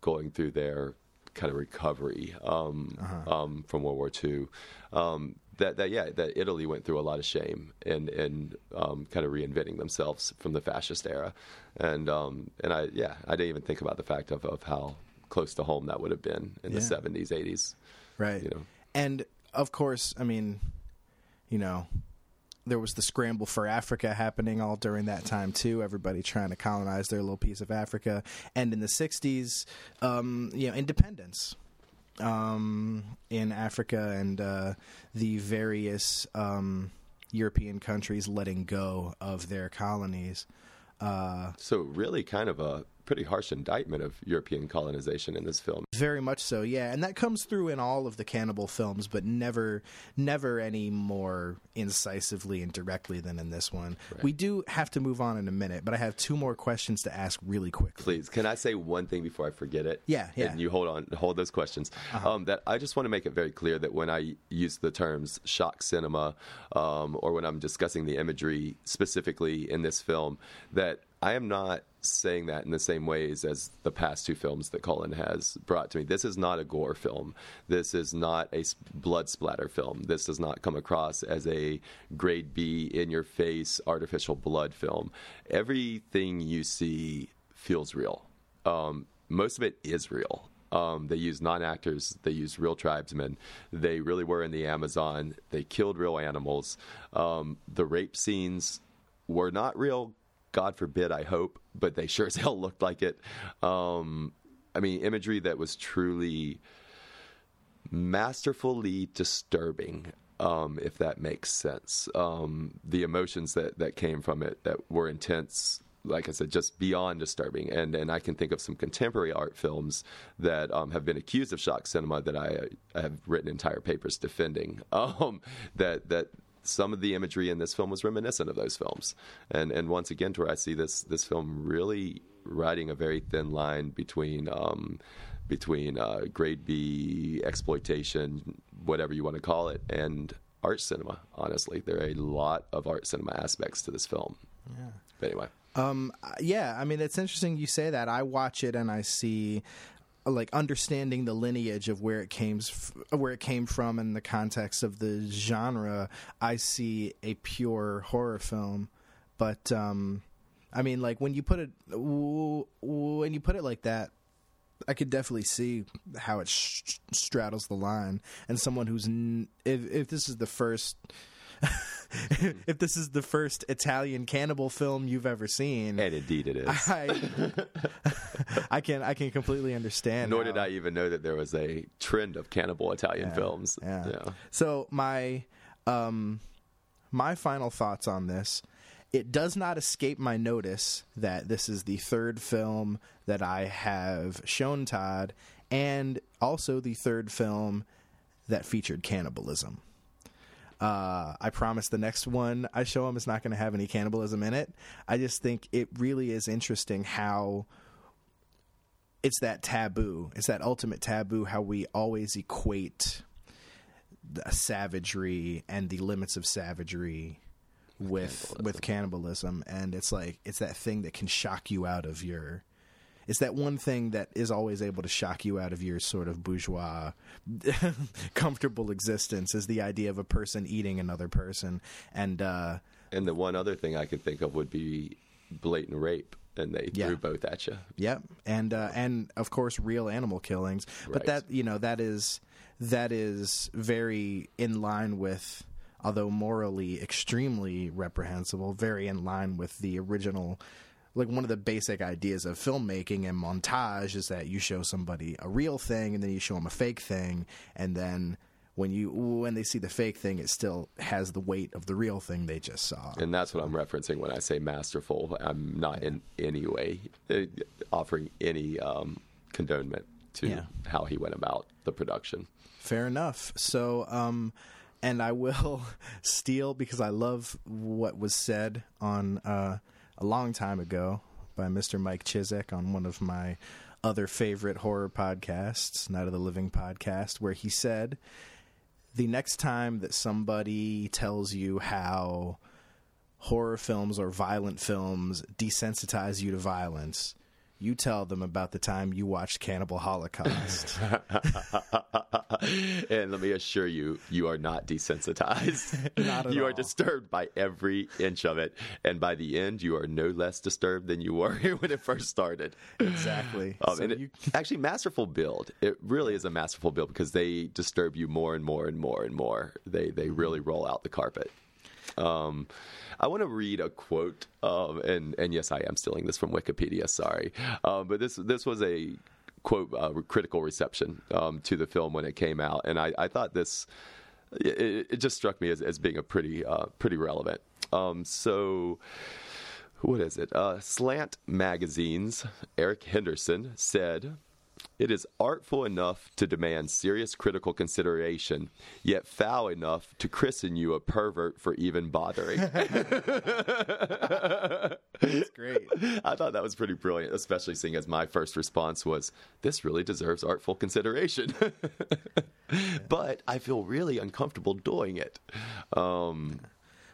going through their kind of recovery um, um, from World War II. Um, that, that yeah, that Italy went through a lot of shame and and um, kind of reinventing themselves from the fascist era, and um, and I yeah, I didn't even think about the fact of, of how close to home that would have been in the seventies, eighties. right You know. and of course i mean you know there was the scramble for africa happening all during that time too everybody trying to colonize their little piece of africa. And in the 60s um, you know independence um, in africa and uh, the various um, european countries letting go of their colonies uh, So really, kind of a pretty harsh indictment of European colonization in this film. Very much so, yeah, and that comes through in all of the cannibal films, but never, never any more incisively and directly than in this one. We do have to move on in a minute, but I have two more questions to ask really quickly. Please, can I say one thing before I forget it? Yeah, yeah. Uh-huh. And you hold on, hold those questions. Um, that I just want to make it very clear that when I use the terms shock cinema, um, or when I'm discussing the imagery specifically in this film, that I am not saying that in the same ways as the past two films that Cullen has brought to me. This is not a gore film. This is not a blood splatter film. This does not come across as a grade B in your face artificial blood film. Everything you see feels real. Um, most of it is real. Um, they use non actors, they use real tribesmen. They really were in the Amazon. They killed real animals. Um, the rape scenes were not real, God forbid, I hope, but they sure as hell looked like it. Um, I mean, imagery that was truly masterfully disturbing, um, if that makes sense. Um, the emotions that, that came from it that were intense, like I said, just beyond disturbing. And and I can think of some contemporary art films that um, have been accused of shock cinema that I, I have written entire papers defending. Um, that that some of the imagery in this film was reminiscent of those films. And and once again, to where I see this this film really riding a very thin line between. Um, between uh, grade B exploitation, whatever you want to call it, and art cinema. Honestly, there are a lot of art cinema aspects to this film. Yeah. But anyway, Um, yeah, I mean, it's interesting you say that. I watch it and I see like understanding the lineage of where it came where it came from in the context of the genre, I see a pure horror film. But um, I mean, like when you put it when you put it like that, I could definitely see how it sh- straddles the line. And someone who's n- if if this is the first. if this is the first Italian cannibal film you've ever seen, and indeed it is, I, I can I can completely understand. Nor how, did I even know that there was a trend of cannibal Italian yeah, films. Yeah. yeah. So my um my final thoughts on this it does not escape my notice that this is the third film that I have shown Todd, and also the third film that featured cannibalism. Uh, I promise the next one I show him is not going to have any cannibalism in it. I just think it really is interesting how it's that taboo. It's that ultimate taboo how we always equate the savagery and the limits of savagery with cannibalism. with cannibalism and it's like it's that thing that can shock you out of your it's that one thing that is always able to shock you out of your sort of bourgeois comfortable existence is the idea of a person eating another person and uh and the one other thing I could think of would be blatant rape and they Yeah. threw both at you. Yep, and uh, and of course real animal killings. But Right. that you know that is that is very in line with, although morally extremely reprehensible, very in line with the original. Like one of the basic ideas of filmmaking and montage is that you show somebody a real thing and then you show them a fake thing, and then when you when they see the fake thing, it still has the weight of the real thing they just saw. And that's what I'm referencing when I say masterful. I'm not in any way uh, offering any um, condonement to Yeah. how he went about the production. Fair enough. So, um, and I will steal because I love what was said on uh, a long time ago by Mr. Mike Chisek on one of my other favorite horror podcasts, Night of the Living podcast, where he said, "The next time that somebody tells you how horror films or violent films desensitize you to violence." You tell them about the time you watched Cannibal Holocaust. and let me assure you, you are not desensitized. Not at you all. are disturbed by every inch of it. And by the end, you are no less disturbed than you were when it first started. exactly. Um, So and it- actually, masterful build. It really is a masterful build because they disturb you more and more and more and more. They they really roll out the carpet. Um, I want to read a quote, um, and and yes, I am stealing this from Wikipedia. Sorry, um, but this this was a quote uh, critical reception um, to the film when it came out, and I, I thought this it, it just struck me as, as being a pretty uh, pretty relevant. Um, so what is it? Uh, Slant Magazine's Eric Henderson said, It is artful enough to demand serious critical consideration, yet foul enough to christen you a pervert for even bothering. That's great. I thought that was pretty brilliant, especially seeing as my first response was, This really deserves artful consideration. but I feel really uncomfortable doing it. Um,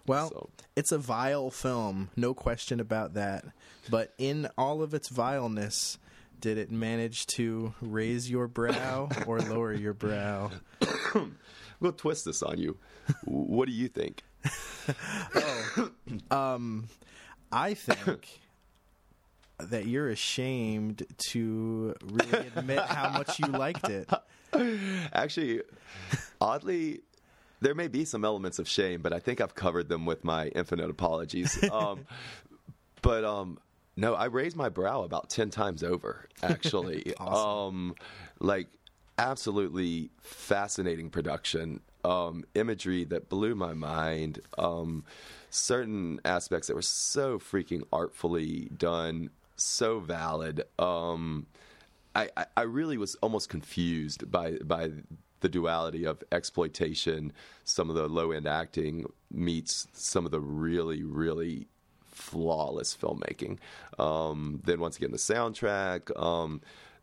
Well, So- it's a vile film, no question about that. But in all of its vileness, did it manage to raise your brow or lower your brow? we'll twist this on you. what do you think? I think that you're ashamed to really admit how much you liked it. Actually, oddly, there may be some elements of shame, but I think I've covered them with my infinite apologies. Um, but um, no, I raised my brow about ten times over. Actually, um, like absolutely fascinating production, um, imagery that blew my mind. Um, certain aspects that were so freaking artfully done, so valid. Um, I, I- I really was almost confused by by the duality of exploitation, some of the low end acting meets some of the really really flawless filmmaking. Um, then once again the soundtrack. Um,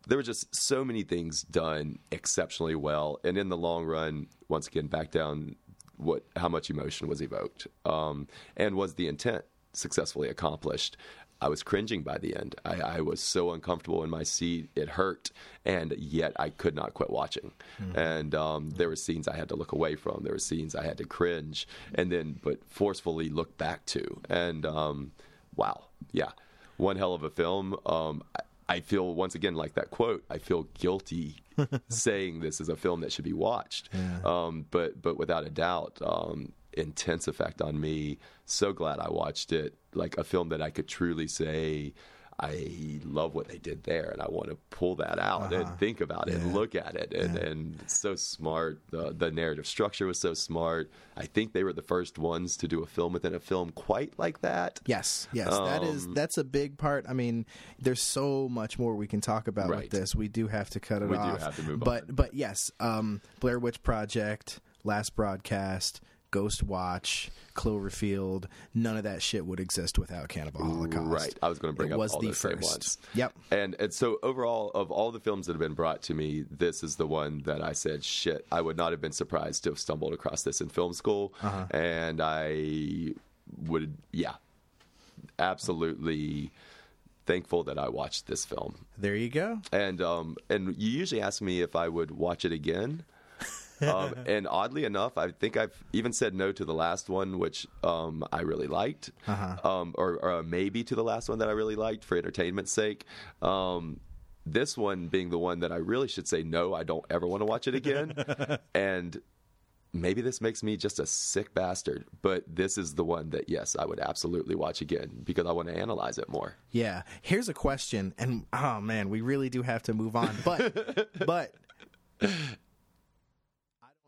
there were just so many things done exceptionally well, and in the long run, once again back down what how much emotion was evoked, um, and was the intent successfully accomplished. I was cringing by the end. I, I was so uncomfortable in my seat; it hurt, and yet I could not quit watching. And um, there were scenes I had to look away from. There were scenes I had to cringe, and then but forcefully look back to. And um, wow, yeah, one hell of a film. Um, I, I feel once again like that quote. I feel guilty saying this is a film that should be watched, um, but but without a doubt, um, intense effect on me. So glad I watched it. Like a film that I could truly say. I love what they did there, and I want to pull that out and think about it and look at it. And, and it's so smart. The, the narrative structure was so smart. I think they were the first ones to do a film within a film quite like that. Yes, yes, that is Um, that's a big part. I mean, there's so much more we can talk about with this. We do have to cut it We do off. have to move but on. but yes, um, Blair Witch Project, Last Broadcast, Ghost Watch, Cloverfield. None of that shit would exist without Cannibal Holocaust. Right. I was going to bring it up was all the those same first. ones. Yep. And and so overall, of all the films that have been brought to me, this is the one that I said, "Shit, I would not have been surprised to have stumbled across this in film school." Uh-huh. And I would, yeah, absolutely thankful that I watched this film. There you go. And um, and you usually ask me if I would watch it again. Um, and oddly enough, I think I've even said no to the last one, which um, I really liked, um, or, or maybe to the last one that I really liked for entertainment's sake. Um, this one being the one that I really should say no, I don't ever want to watch it again. and maybe this makes me just a sick bastard, but this is the one that yes, I would absolutely watch again because I want to analyze it more. Yeah. Here's a question, and oh man, we really do have to move on. But but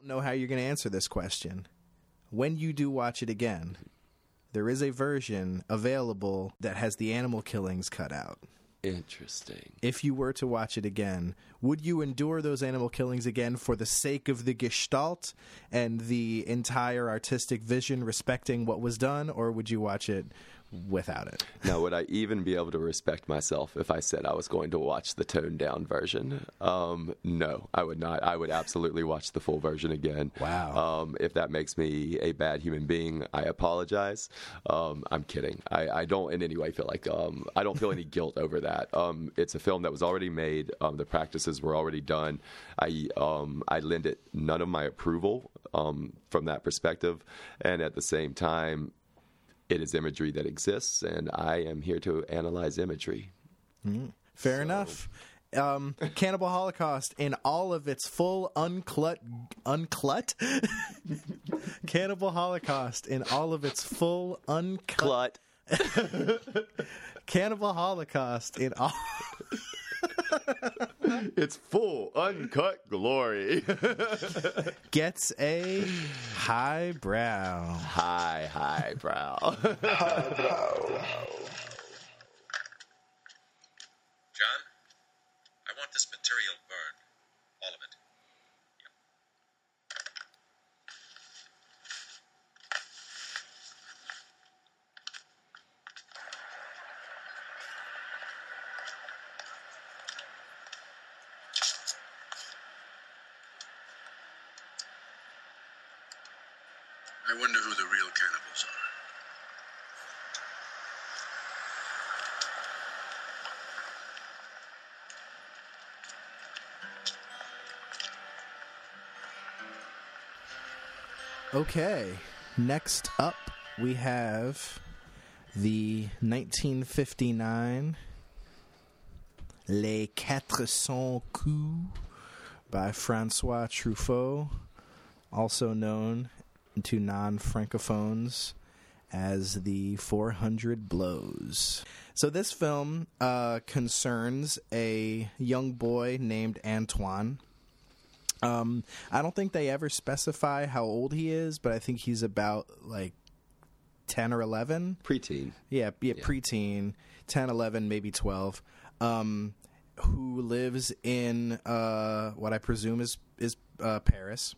know how you're going to answer this question. When you do watch it again, there is a version available that has the animal killings cut out. Interesting. If you were to watch it again, would you endure those animal killings again for the sake of the gestalt and the entire artistic vision respecting what was done, or would you watch it without it? Now, would I even be able to respect myself if I said I was going to watch the toned down version? Um, no, I would not. I would absolutely watch the full version again. Wow. Um, if that makes me a bad human being, I apologize. Um, I'm kidding. I, I don't in any way feel like um, I don't feel any guilt over that. Um, it's a film that was already made. Um, the practices were already done. I um, I lend it none of my approval um, from that perspective, and at the same time, it is imagery that exists, and I am here to analyze imagery. Fair enough. Um, Cannibal Holocaust in all of its full unclut, unclut. Cannibal Holocaust in all of its full uncut. Cannibal Holocaust in all. It's full, uncut glory. gets a high brow. high, high brow. John, I want this material I wonder who the real cannibals are. Okay. Next up, we have the 1959 Les Quatre Cents Coups by Francois Truffaut, also known to non francophones as the 400 Blows. So, this film uh, concerns a young boy named Antoine. Um, I don't think they ever specify how old he is, but I think he's about like 10 or 11. Preteen. Yeah, yeah, preteen, 10, 11, maybe 12. Um, who lives in uh, what I presume is is uh, Paris.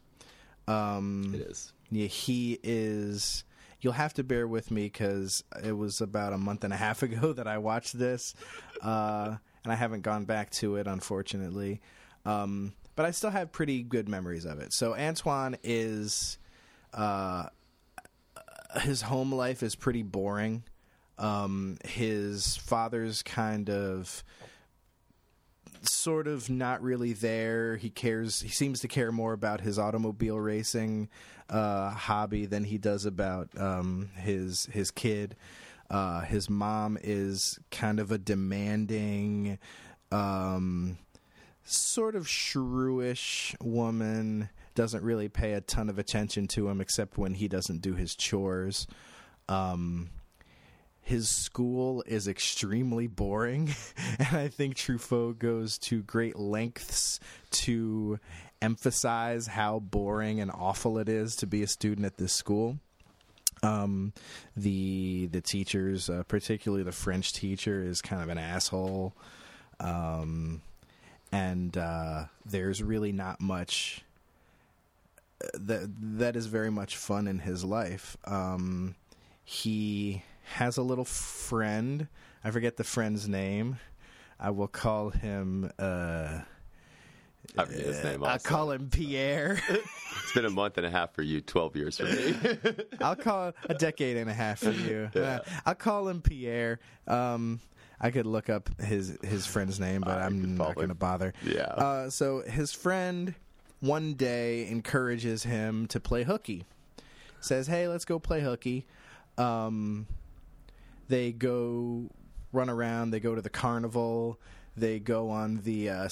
Um, It is. yeah, he is. You'll have to bear with me because it was about a month and a half ago that I watched this, uh, and I haven't gone back to it, unfortunately. Um, but I still have pretty good memories of it. So Antoine is, uh, his home life is pretty boring. Um, his father's kind of sort of not really there. He cares. He seems to care more about his automobile racing uh, hobby than he does about um, his his kid. Uh, his mom is kind of a demanding, um, sort of shrewish woman. Doesn't really pay a ton of attention to him except when he doesn't do his chores. Um, his school is extremely boring, and I think Truffaut goes to great lengths to emphasize how boring and awful it is to be a student at this school. Um, the the teachers, uh, particularly the French teacher, is kind of an asshole, um, and uh, there's really not much uh, that that is very much fun in his life. Um, he has a little friend. I forget the friend's name. I will call him. Uh, I mean, his name I call him Pierre. It's been a month and a half for you, 12 years for me. I'll call a decade and a half for you. Uh, I'll call him Pierre. Um, I could look up his his friend's name, but I'm not going to bother. Yeah. Uh, so his friend one day encourages him to play hooky. Says, "Hey, let's go play hooky." Um, they go run around. They go to the carnival. They go on the uh,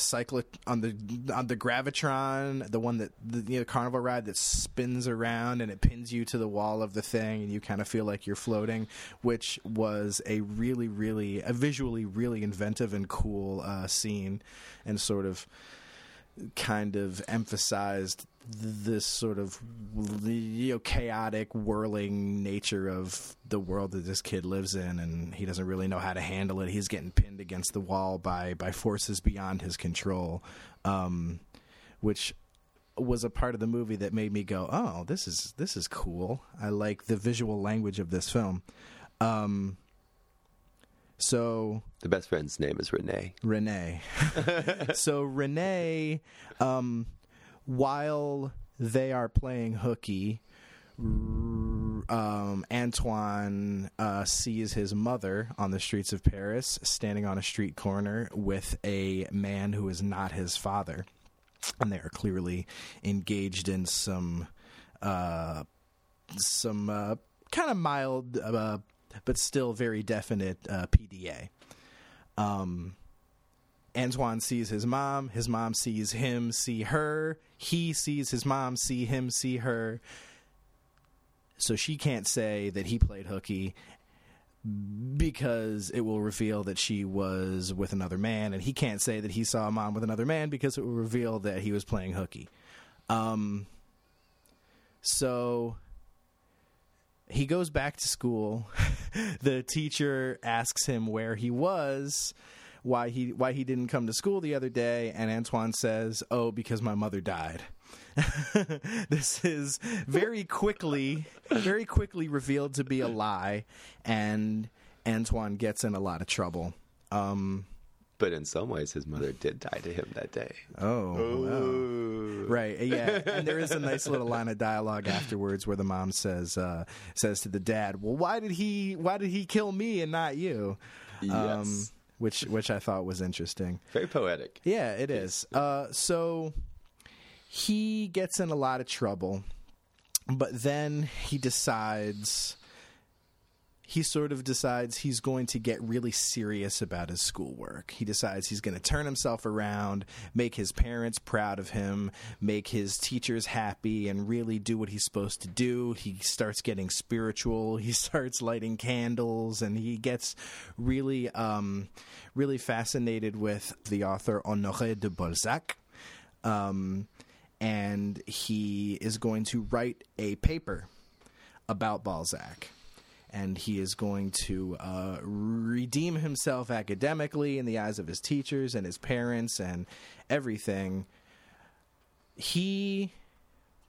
on the on the gravitron, the one that the you know, carnival ride that spins around and it pins you to the wall of the thing, and you kind of feel like you're floating, which was a really, really, a visually really inventive and cool uh, scene, and sort of kind of emphasized this sort of you know chaotic whirling nature of the world that this kid lives in and he doesn't really know how to handle it. He's getting pinned against the wall by by forces beyond his control um which was a part of the movie that made me go oh this is this is cool. I like the visual language of this film. Um so the best friend's name is René. René. so René, um, while they are playing hooky, um, Antoine uh, sees his mother on the streets of Paris, standing on a street corner with a man who is not his father, and they are clearly engaged in some, uh, some uh, kind of mild, uh, but still very definite uh, PDA um, Antoine sees his mom. His mom sees him see her. He sees his mom see him see her. So she can't say that he played hooky because it will reveal that she was with another man, and he can't say that he saw mom with another man because it will reveal that he was playing hooky. Um, so he goes back to school. the teacher asks him where he was, why he why he didn't come to school the other day, and Antoine says, "Oh, because my mother died." this is very quickly very quickly revealed to be a lie and Antoine gets in a lot of trouble. Um But in some ways, his mother did die to him that day. oh, wow. Right. Yeah. And there is a nice little line of dialogue afterwards where the mom says uh, says to the dad, "Well, why did he why did he kill me and not you?" Um, Yes. which which I thought was interesting. Very poetic. Yeah, it is. Uh, so he gets in a lot of trouble, but then he decides. He sort of decides he's going to get really serious about his schoolwork. He decides he's going to turn himself around, make his parents proud of him, make his teachers happy, and really do what he's supposed to do. He starts getting spiritual. He starts lighting candles, and he gets really, um, really fascinated with the author Honoré de Balzac um, and he is going to write a paper about Balzac. And he is going to uh, redeem himself academically in the eyes of his teachers and his parents and everything. He,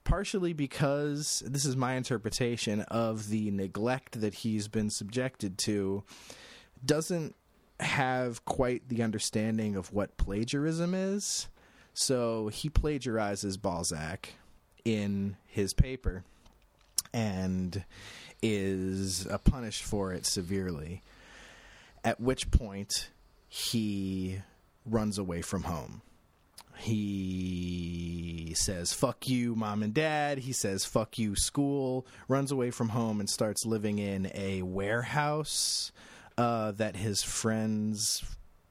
partially because this is my interpretation of the neglect that he's been subjected to, doesn't have quite the understanding of what plagiarism is. So he plagiarizes Balzac in his paper. and is uh, punished for it severely. At which point, he runs away from home. He says, fuck you, mom and dad. He says, fuck you, school. Runs away from home and starts living in a warehouse uh, that his friends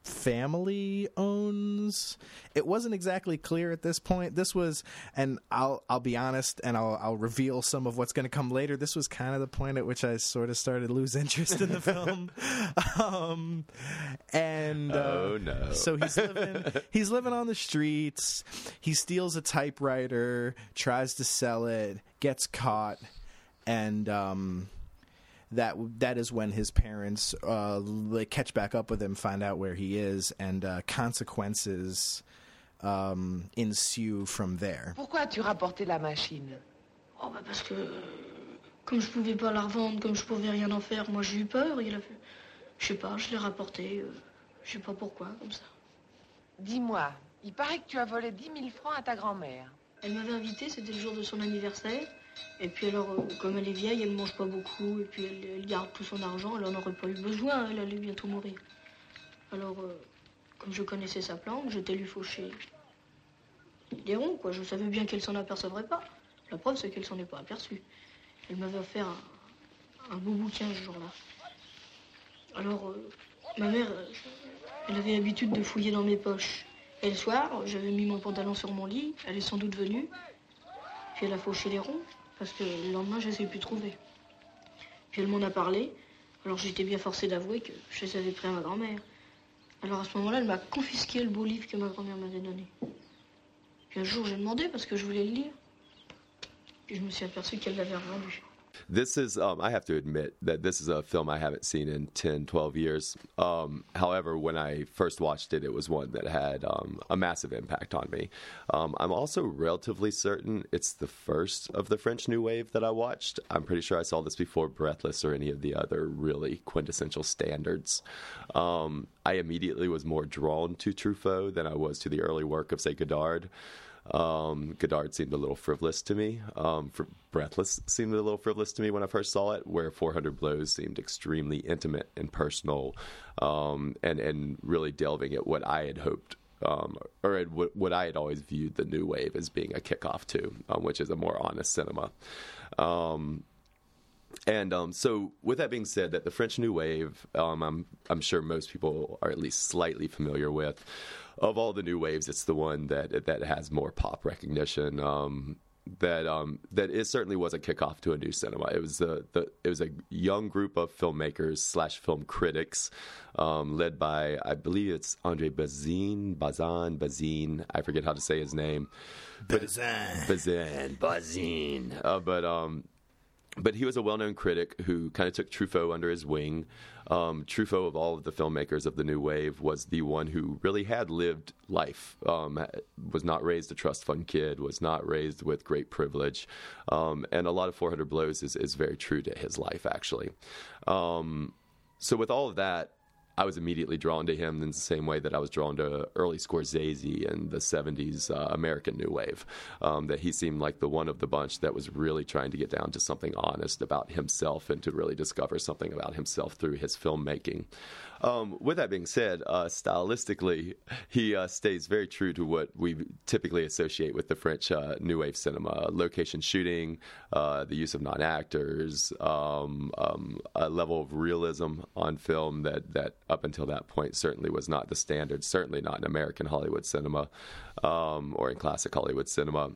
family owns. It wasn't exactly clear at this point. This was, and I'll I'll be honest, and I'll I'll reveal some of what's going to come later. This was kind of the point at which I sort of started to lose interest in the film. um, and uh, Oh, no. So he's living he's living on the streets. He steals a typewriter, tries to sell it, gets caught, and um that that is when his parents uh, like catch back up with him, find out where he is, and uh, consequences um, ensue from there. Pourquoi as-tu rapporté la machine Oh bah parce que comme je pouvais pas la revendre, comme je pouvais rien en faire, moi j'ai eu peur. Il a fait, je sais pas, je l'ai rapporté. euh, je sais pas pourquoi, comme ça. Dis-moi, il paraît que tu as volé 10 000 francs à ta grand-mère. Elle m'avait invité, c'était le jour de son anniversaire. Et puis alors, comme elle est vieille, elle mange pas beaucoup. Et puis elle, garde tout son argent. Elle en aurait pas eu besoin. Elle allait bientôt mourir. Alors, euh, comme je connaissais sa planque, j'étais lui faucher des ronds, quoi. Je savais bien qu'elle s'en apercevrait pas. La preuve, c'est qu'elle s'en est pas aperçue. Elle m'avait offert un, un beau bouquin ce jour-là. Alors, euh, ma mère, euh, elle avait l'habitude de fouiller dans mes poches. Et le soir, j'avais mis mon pantalon sur mon lit. Elle est sans doute venue. Puis elle a fauché les ronds, parce que le lendemain, je les ai plus trouvés. Puis elle m'en a parlé. Alors j'étais bien forcé d'avouer que je les avais pris à ma grand-mère. Alors à ce moment-là, elle m'a confisqué le beau livre que ma grand-mère m'avait donné. Puis un jour, j'ai demandé parce que je voulais le lire. Puis je me suis aperçu qu'elle l'avait revendu. This is, um, I have to admit that this is a film I haven't seen in 10, 12 years. Um, however, when I first watched it, it was one that had um, a massive impact on me. Um, I'm also relatively certain it's the first of the French New Wave that I watched. I'm pretty sure I saw this before Breathless or any of the other really quintessential standards. Um, I immediately was more drawn to Truffaut than I was to the early work of, say, Godard. Um, Godard seemed a little frivolous to me. Um, Breathless seemed a little frivolous to me when I first saw it, where 400 Blows seemed extremely intimate and personal, um, and and really delving at what I had hoped. Um, or at what, what I had always viewed the new wave as being a kickoff to, um, which is a more honest cinema. Um, and um, so, with that being said, that the French New Wave, um, I'm I'm sure most people are at least slightly familiar with. Of all the new waves, it's the one that that has more pop recognition. Um, that um, that it certainly was a kickoff to a new cinema. It was the, the it was a young group of filmmakers slash film critics, um, led by I believe it's Andre Bazin, Bazin, Bazin. I forget how to say his name. Bazin. Bazin, Bazin. Uh, but um, but he was a well-known critic who kind of took Truffaut under his wing. Um, Truffaut, of all of the filmmakers of the new wave, was the one who really had lived life. Um, was not raised a trust fund kid. Was not raised with great privilege, um, and a lot of 400 Blows is, is very true to his life, actually. Um, so, with all of that, I was immediately drawn to him in the same way that I was drawn to early Scorsese and the 70s uh, American New Wave. Um, that he seemed like the one of the bunch that was really trying to get down to something honest about himself and to really discover something about himself through his filmmaking. Um, with that being said, uh, stylistically, he uh, stays very true to what we typically associate with the French uh, New Wave cinema location shooting, uh, the use of non actors, um, um, a level of realism on film that, that up until that point certainly was not the standard, certainly not in American Hollywood cinema um, or in classic Hollywood cinema.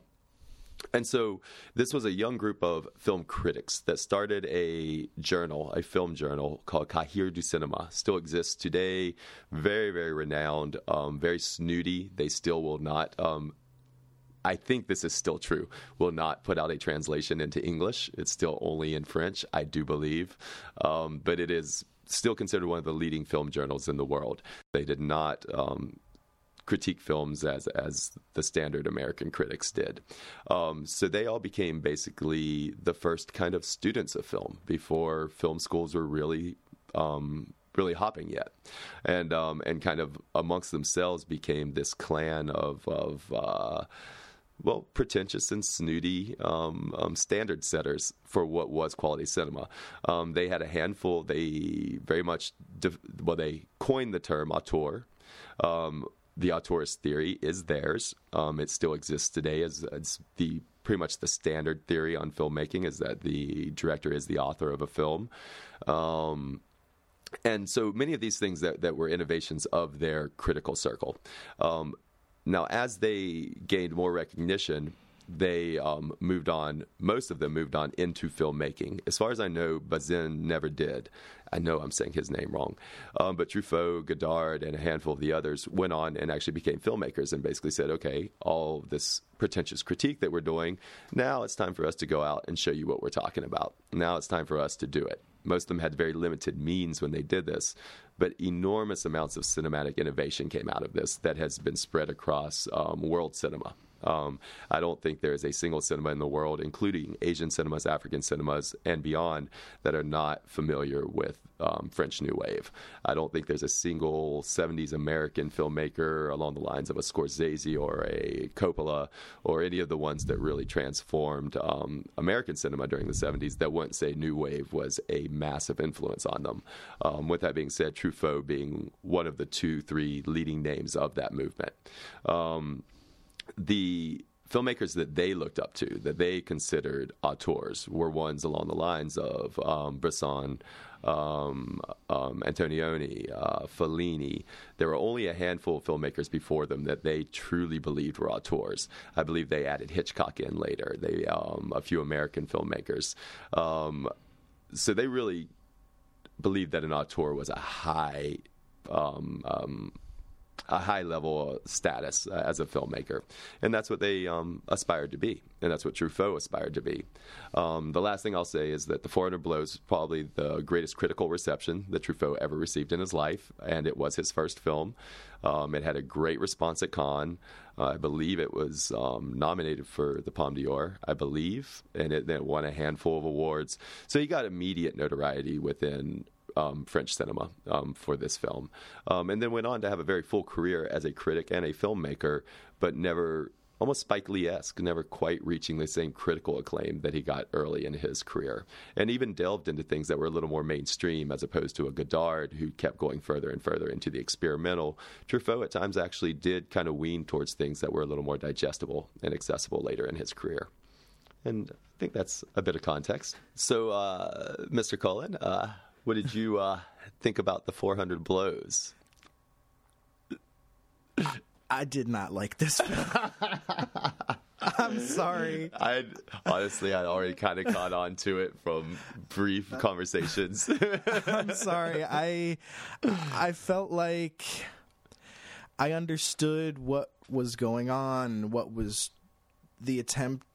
And so this was a young group of film critics that started a journal, a film journal called Cahiers du Cinema. Still exists today. Very, very renowned, um, very snooty. They still will not. Um, I think this is still true. Will not put out a translation into English. It's still only in French, I do believe. Um, but it is still considered one of the leading film journals in the world. They did not um, critique films as as the standard American critics did. Um, so they all became basically the first kind of students of film before film schools were really. Um, really hopping yet, and um, and kind of amongst themselves became this clan of of uh, well, pretentious and snooty um, um, standard setters for what was quality cinema. Um, they had a handful. They very much, def- well, they coined the term auteur. The auteurist theory is theirs. Um, it still exists today as, as the pretty much the standard theory on filmmaking is that the director is the author of a film. Um, and so many of these things that, that were innovations of their critical circle. Um, now, as they gained more recognition, they um, moved on. Most of them moved on into filmmaking. As far as I know, Bazin never did. I know I'm saying his name wrong, um, but Truffaut, Godard, and a handful of the others went on and actually became filmmakers and basically said, "Okay, all this pretentious critique that we're doing, now it's time for us to go out and show you what we're talking about. Now it's time for us to do it." Most of them had very limited means when they did this, but enormous amounts of cinematic innovation came out of this that has been spread across um, world cinema. Um, I don't think there is a single cinema in the world, including Asian cinemas, African cinemas, and beyond, that are not familiar with um, French New Wave. I don't think there's a single 70s American filmmaker along the lines of a Scorsese or a Coppola or any of the ones that really transformed um, American cinema during the 70s that wouldn't say New Wave was a massive influence on them. Um, with that being said, Truffaut being one of the two, three leading names of that movement. Um, the filmmakers that they looked up to, that they considered auteurs, were ones along the lines of um, um, um, Antonioni, uh, Fellini. There were only a handful of filmmakers before them that they truly believed were auteurs. I believe they added Hitchcock in later. They um, a few American filmmakers. Um, so they really believed that an auteur was a high um, a high level status uh, as a filmmaker, and that's what they um, aspired to be, and that's what Truffaut aspired to be. Um, the last thing I'll say is that The 400 Blows probably the greatest critical reception that Truffaut ever received in his life, and it was his first film. Um, it had a great response at Cannes. Uh, I believe it was um, nominated for the Palme d'Or, I believe, and it, it won a handful of awards. So he got immediate notoriety within um, French cinema um, for this film, um, and then went on to have a very full career as a critic and a filmmaker, but never. Almost Spike Lee esque, never quite reaching the same critical acclaim that he got early in his career. And even delved into things that were a little more mainstream as opposed to a Godard who kept going further and further into the experimental. Truffaut at times actually did kind of wean towards things that were a little more digestible and accessible later in his career. And I think that's a bit of context. So, uh, Mr. Cullen, uh, what did you uh, think about the 400 blows? I did not like this film. I'm sorry. I honestly, I'd already kind of caught on to it from brief conversations. I'm sorry. I I felt like I understood what was going on, what was the attempt,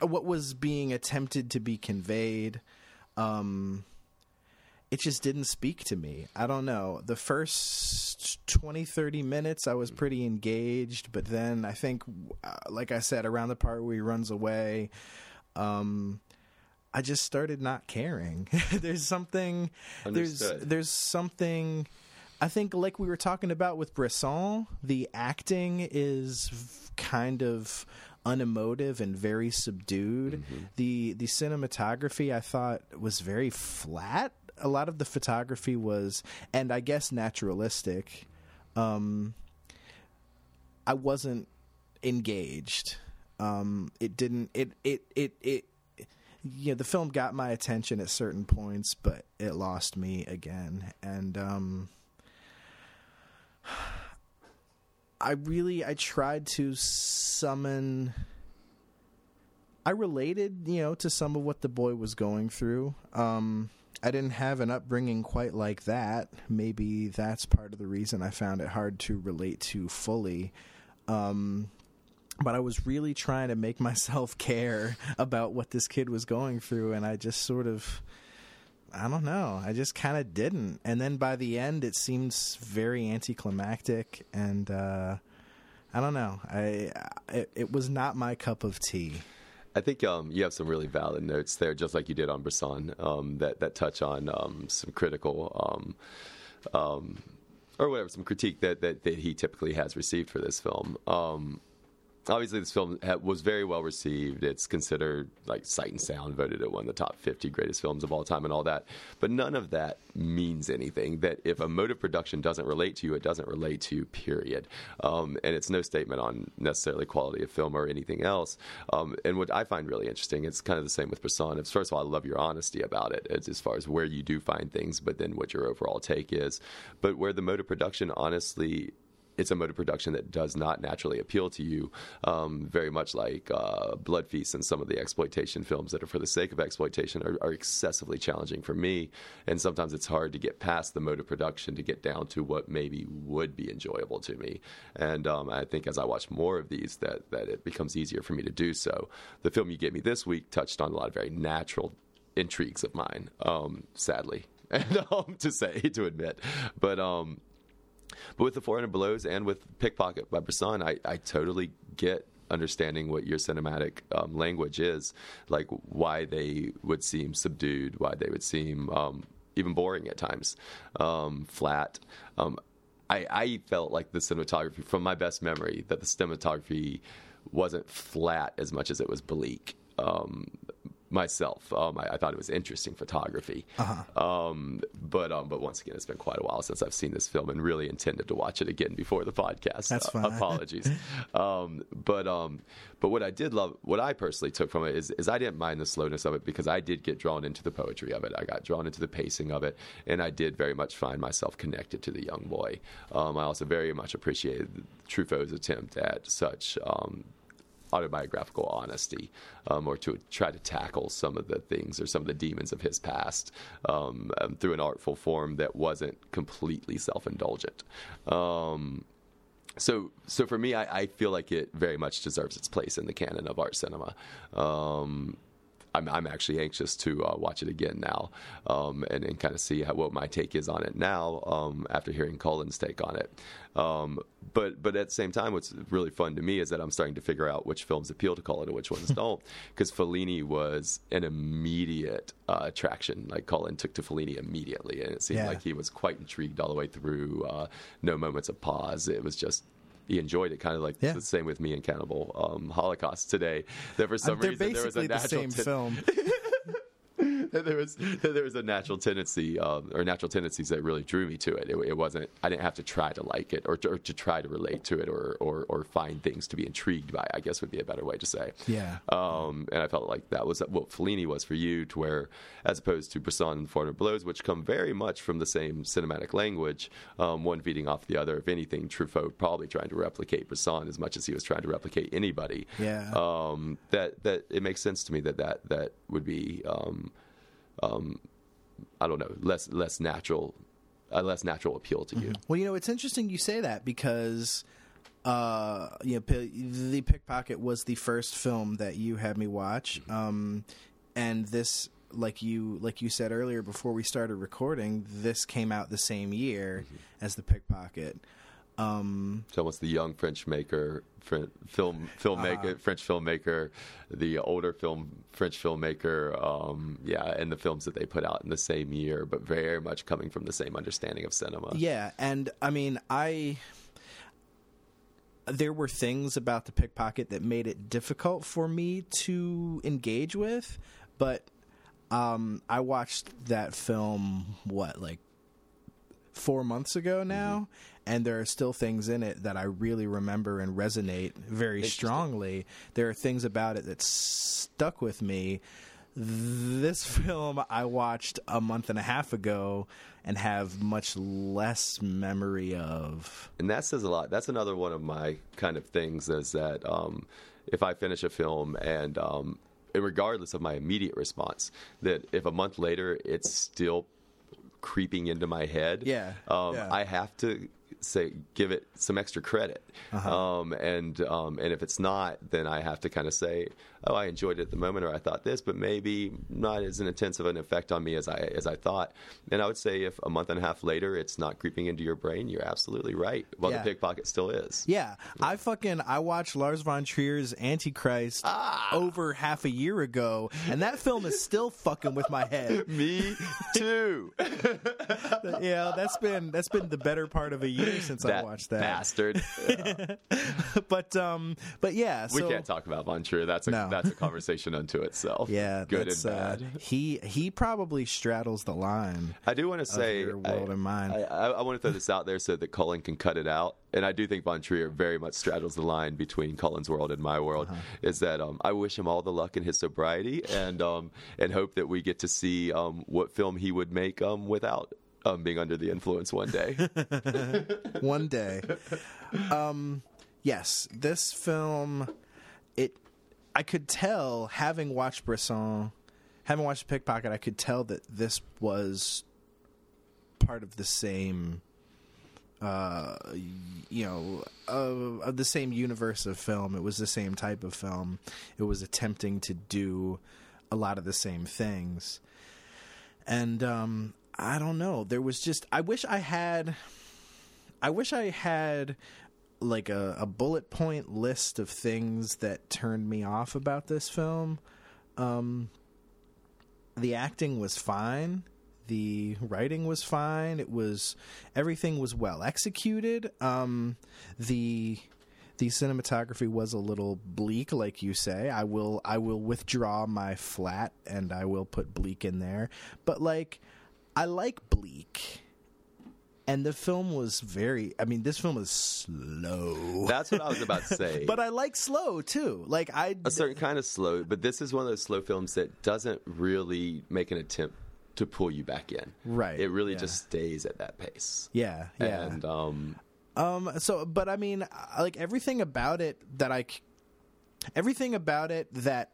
what was being attempted to be conveyed. Um, it just didn't speak to me. I don't know. The first 20, 30 minutes, I was pretty engaged, but then I think, uh, like I said, around the part where he runs away, um, I just started not caring. there's something, Understood. there's there's something. I think, like we were talking about with Bresson, the acting is kind of unemotive and very subdued. The the cinematography I thought was very flat. A lot of the photography was, and I guess naturalistic. Um, I wasn't engaged. Um, it didn't. It it it it. You know, the film got my attention at certain points, but it lost me again. And um, I really I tried to summon I related, you know, to some of what the boy was going through. Um I didn't have an upbringing quite like that. Maybe that's part of the reason I found it hard to relate to fully. Um but I was really trying to make myself care about what this kid was going through and I just sort of I don't know. I just kind of didn't. And then by the end, it seems very anticlimactic, and uh, I don't know. I it, it was not my cup of tea. I think um, you have some really valid notes there, just like you did on Bresson, um, that that touch on um, some critical. Um, um, or whatever, some critique that, that, that he typically has received for this film. Obviously this film was very well received. It's considered like Sight and Sound voted it one of the top 50 greatest films of all time and all that. But none of that means anything. That if a mode of production doesn't relate to you, it doesn't relate to you. Period. Um, and it's no statement on necessarily quality of film or anything else. Um, and what I find really interesting, it's kind of the same with. It's, first of all, I love your honesty about it as, as far as where you do find things, but then what your overall take is. But where the mode of production, honestly it's a mode of production that does not naturally appeal to you, um, very much like uh, Blood Feast and some of the exploitation films that are for the sake of exploitation are, are, excessively challenging for me. And sometimes it's hard to get past the mode of production to get down to what maybe would be enjoyable to me. And um, I think as I watch more of these, that that it becomes easier for me to do so. The film you gave me this week touched on a lot of very natural intrigues of mine, um, sadly. And um, to say, to admit, but um, but with the 400 Blows and with Pickpocket by Bresson, I, I totally get understanding what your cinematic um, language is, like why they would seem subdued, why they would seem um, even boring at times, um, flat. Um, I, I, felt like the cinematography, from my best memory, that the cinematography wasn't flat as much as it was bleak. Myself. Um, I, I, thought it was interesting photography. Uh-huh. Um, but um, but once again, it's been quite a while since I've seen this film and really intended to watch it again before the podcast. That's uh, fine. apologies. Um, but um, but what I did love, what I personally took from it is, is I didn't mind the slowness of it because I did get drawn into the poetry of it. I got drawn into the pacing of it, and I did very much find myself connected to the young boy. Um, I also very much appreciated Truffaut's attempt at such autobiographical honesty, um, or to try to tackle some of the things or some of the demons of his past um, um, through an artful form that wasn't completely self indulgent. Um, so, so for me, I, I, feel like it very much deserves its place in the canon of art cinema. I'm, I'm actually anxious to uh, watch it again now um, and, and kind of see how, what my take is on it now um, after hearing Cullen's take on it. Um, but but at the same time, what's really fun to me is that I'm starting to figure out which films appeal to Cullen and which ones don't. Because Fellini was an immediate uh, attraction. Like Cullen took to Fellini immediately, and it seemed yeah. like he was quite intrigued all the way through. Uh, no moments of pause. It was just he enjoyed it, kind of like yeah. the same with me and Cannibal um, Holocaust today. That for some reason there was a natural the same film. there was there was a natural tendency um, or natural tendencies that really drew me to it. it. it. wasn't I didn't have to try to like it or to, or to try to relate to it or, or, or find things to be intrigued by. I guess would be a better way to say. Yeah. Um, and I felt like that was what Fellini was for you, to where as opposed to Bresson and 400 Blows, which come very much from the same cinematic language, um, one feeding off the other. If anything, Truffaut probably trying to replicate Bresson as much as he was trying to replicate anybody. Yeah. Um, that that it makes sense to me that that that would be um, um, I don't know, less less natural, a less natural appeal to you. Mm-hmm. Well, you know, it's interesting you say that because. Uh, you know, the Pickpocket was the first film that you had me watch, mm-hmm. um, and this, like you, like you said earlier before we started recording, this came out the same year mm-hmm. as the Pickpocket. Um, so almost the young French maker, film filmmaker, uh, French filmmaker, the older film French filmmaker, um, yeah, and the films that they put out in the same year, but very much coming from the same understanding of cinema. Yeah, and I mean, I there were things about the pickpocket that made it difficult for me to engage with, but um, I watched that film what like four months ago now, mm-hmm and there are still things in it that I really remember and resonate very strongly. There are things about it that stuck with me. This film I watched a month and a half ago and have much less memory of. And that says a lot. That's another one of my kind of things is that um, if I finish a film and um, regardless of my immediate response, that if a month later it's still creeping into my head, yeah, um, yeah. I have to say give it some extra credit. Uh-huh. Um, and um, and if it's not, then I have to kind of say, oh, I enjoyed it at the moment, or I thought this, but maybe not as an intensive an effect on me as I as I thought. And I would say if a month and a half later it's not creeping into your brain, you're absolutely right. Well, Yeah. the pickpocket still is. Yeah, I fucking I watched Lars von Trier's Antichrist Ah. over half a year ago, and that film is still fucking with my head. Me too. Yeah, that's been that's been the better part of a year since I watched that. bastard. But um, but yeah, we can't talk about Von Trier. That's a No. That's a conversation unto itself. Yeah, good and uh, bad. he he probably straddles the line. I do want to say, your world I, and mine. I, I, I want to throw this out there so that Cullen can cut it out. And I do think Von Trier very much straddles the line between Cullen's world and my world. Uh-huh. Is that um, I wish him all the luck in his sobriety, and um, and hope that we get to see um, what film he would make um, without um, being under the influence one day. one day. Um, yes, this film, it, I could tell having watched Bresson, having watched Pickpocket, I could tell that this was part of the same, uh, you know, of, of the same universe of film. It was the same type of film. It was attempting to do a lot of the same things. And um, I don't know. There was just I wish I had I wish I had like a, a bullet point list of things that turned me off about this film. Um, the acting was fine. The writing was fine. It was everything was well executed. Um, the the cinematography was a little bleak, like you say. I will I will withdraw my flat and I will put bleak in there. But like I like bleak. And the film was very I mean, this film is slow. That's what I was about to say. but I like slow too. Like I a certain kind of slow, but this is one of those slow films that doesn't really make an attempt to pull you back in. Right, It really yeah. just stays at that pace. Yeah, yeah. And um, Um. So, but I mean, like everything about it that I everything about it that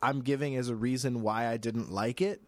I'm giving as a reason why I didn't like it.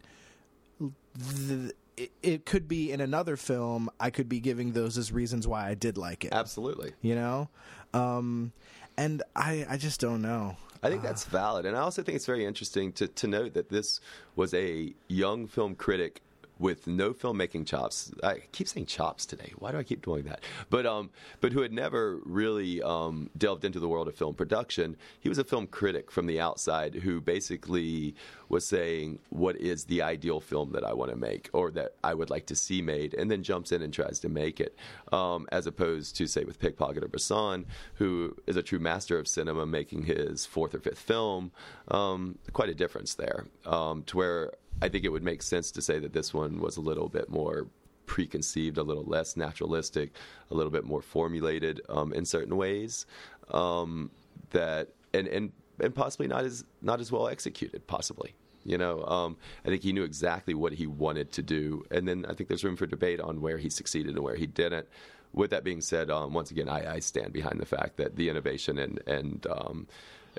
th- it, it could be in another film. I could be giving those as reasons why I did like it. absolutely. You know, um, and I I just don't know. I think that's valid. And I also think it's very interesting to, to note that this was a young film critic with no filmmaking chops. I keep saying chops today. Why do I keep doing that? But um, but who had never really um, delved into the world of film production. He was a film critic from the outside who basically was saying, "What is the ideal film that I want to make, or that I would like to see made?" And then jumps in and tries to make it, um, as opposed to say with Pickpocket or Bresson, who is a true master of cinema, making his fourth or fifth film. Um, quite a difference there, um, to where I think it would make sense to say that this one was a little bit more preconceived, a little less naturalistic, a little bit more formulated um, in certain ways. Um, that and and and possibly not as not as well executed, possibly. You know, um, I think he knew exactly what he wanted to do, and then I think there's room for debate on where he succeeded and where he didn't. With that being said, um, once again, I, I stand behind the fact that the innovation and and um,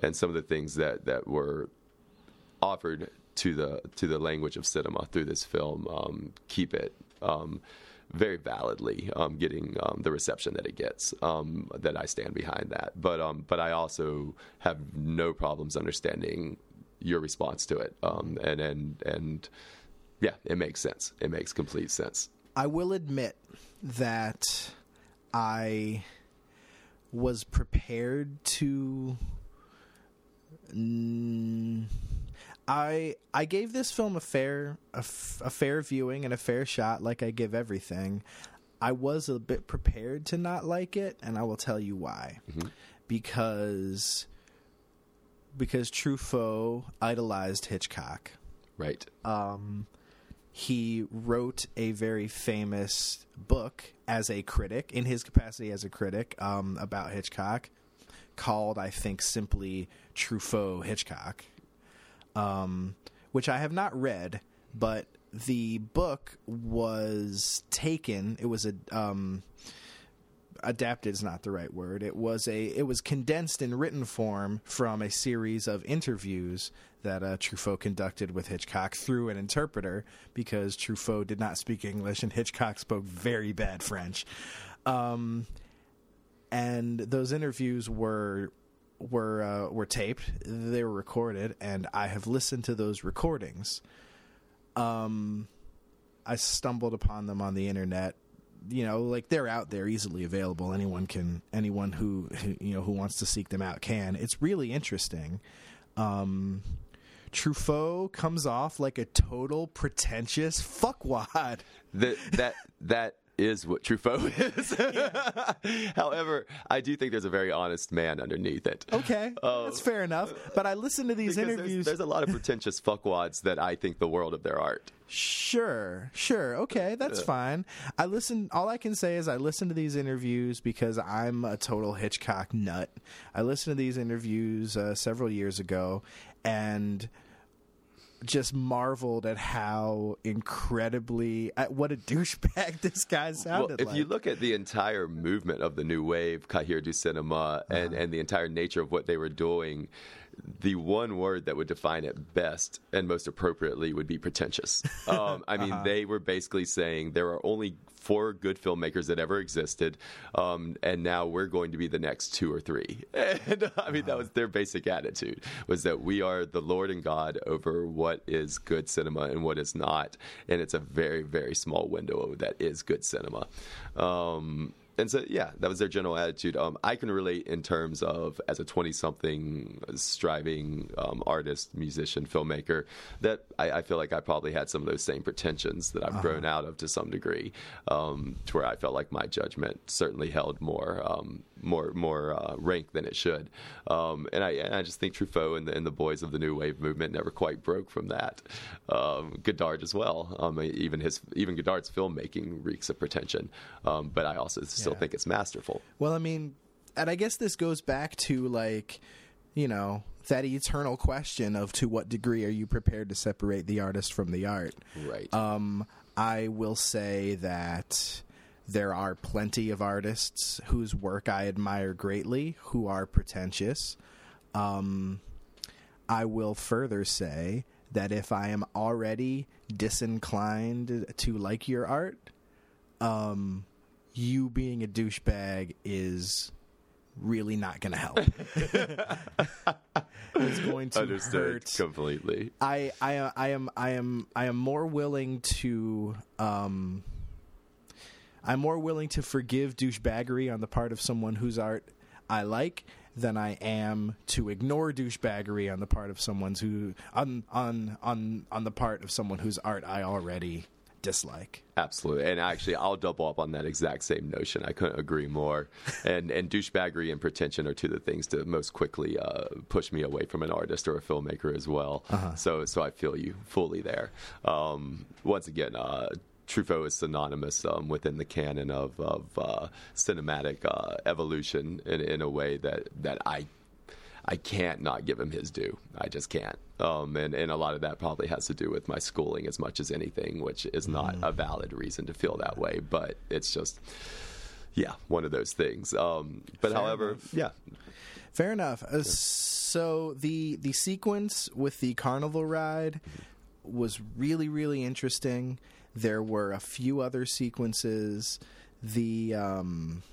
and some of the things that that were offered to the to the language of cinema through this film um, keep it um, very validly um, getting um, the reception that it gets. Um, that I stand behind that, but um, but I also have no problems understanding your response to it, and and and yeah, it makes sense. It makes complete sense. I will admit that I was prepared to. Mm, I I gave this film a fair a, f- a fair viewing and a fair shot, like I give everything. I was a bit prepared to not like it, and I will tell you why. Because because Truffaut idolized Hitchcock Right. he wrote a very famous book as a critic in his capacity as a critic um, about Hitchcock called I think simply Truffaut Hitchcock um, which I have not read but the book was taken it was a um, adapted is not the right word. It was a it was condensed in written form from a series of interviews that uh, Truffaut conducted with Hitchcock through an interpreter because Truffaut did not speak English and Hitchcock spoke very bad French. Um, and those interviews were were uh, were taped. They were recorded, and I have listened to those recordings. Um, I stumbled upon them on the internet. You know, like they're out there, easily available. Anyone can, anyone who, who you know who wants to seek them out can. It's really interesting. Um, Truffaut comes off like a total pretentious fuckwad. that that that is what Truffaut is. However, I do think there's a very honest man underneath it. Okay, that's fair enough. But I listen to these Because there's- interviews. There's, a lot of pretentious fuckwads that I think the world of their art. Sure, sure. Okay, that's fine. I listen all I can say is I listen to these interviews because I'm a total Hitchcock nut. I listened to these interviews uh, several years ago and just marveled at how incredibly at what a douchebag this guy Well, sounded if like. you look at the entire movement of the new wave, Cahiers du Cinema, and, uh-huh. and the entire nature of what they were doing, the one word that would define it best and most appropriately would be pretentious. Um, I mean, they were basically saying there are only four good filmmakers that ever existed, um, and now we're going to be the next two or three. And I mean, that was their basic attitude: was that we are the Lord and God over what is good cinema and what is not, and it's a very, very small window that is good cinema. Um, and so, yeah, that was their general attitude. Um, I can relate in terms of as a twenty-something striving um, artist, musician, filmmaker, that I, I feel like I probably had some of those same pretensions that I've grown out of to some degree, um, to where I felt like my judgment certainly held more, um, more, more uh, rank than it should. Um, and I, and I just think Truffaut and the, and the boys of the new wave movement never quite broke from that. Um, Godard as well. Um, even his, even Godard's filmmaking reeks of pretension. Um, but I also still Yeah. think it's masterful. Well, I mean, and I guess this goes back to like, you know, that eternal question of to what degree are you prepared to separate the artist from the art? Right. Um, I will say that there are plenty of artists whose work I admire greatly who are pretentious. Um, I will further say that if I am already disinclined to like your art, um, you being a douchebag is really not going to help. it's going to Understood hurt. completely. I, I I am I am I am more willing to um I'm more willing to forgive douchebaggery on the part of someone whose art I like than I am to ignore douchebaggery on the part of someone's who on on on on the part of someone whose art I already dislike. Absolutely, and actually, I'll double up on that exact same notion. I couldn't agree more. And and douchebaggery and pretension are two of the things that most quickly uh, push me away from an artist or a filmmaker as well. So so I feel you fully there. Um, once again. Uh, Truffaut is synonymous um, within the canon of, of uh, cinematic uh, evolution in, in a way that, that I I can't not give him his due. I just can't. Um, and, and a lot of that probably has to do with my schooling as much as anything, which is not a valid reason to feel that way. But it's just, yeah, one of those things. Um, but Fair however, enough. yeah, Fair enough. Uh, so the the sequence with the carnival ride was really really interesting. There were a few other sequences. The um,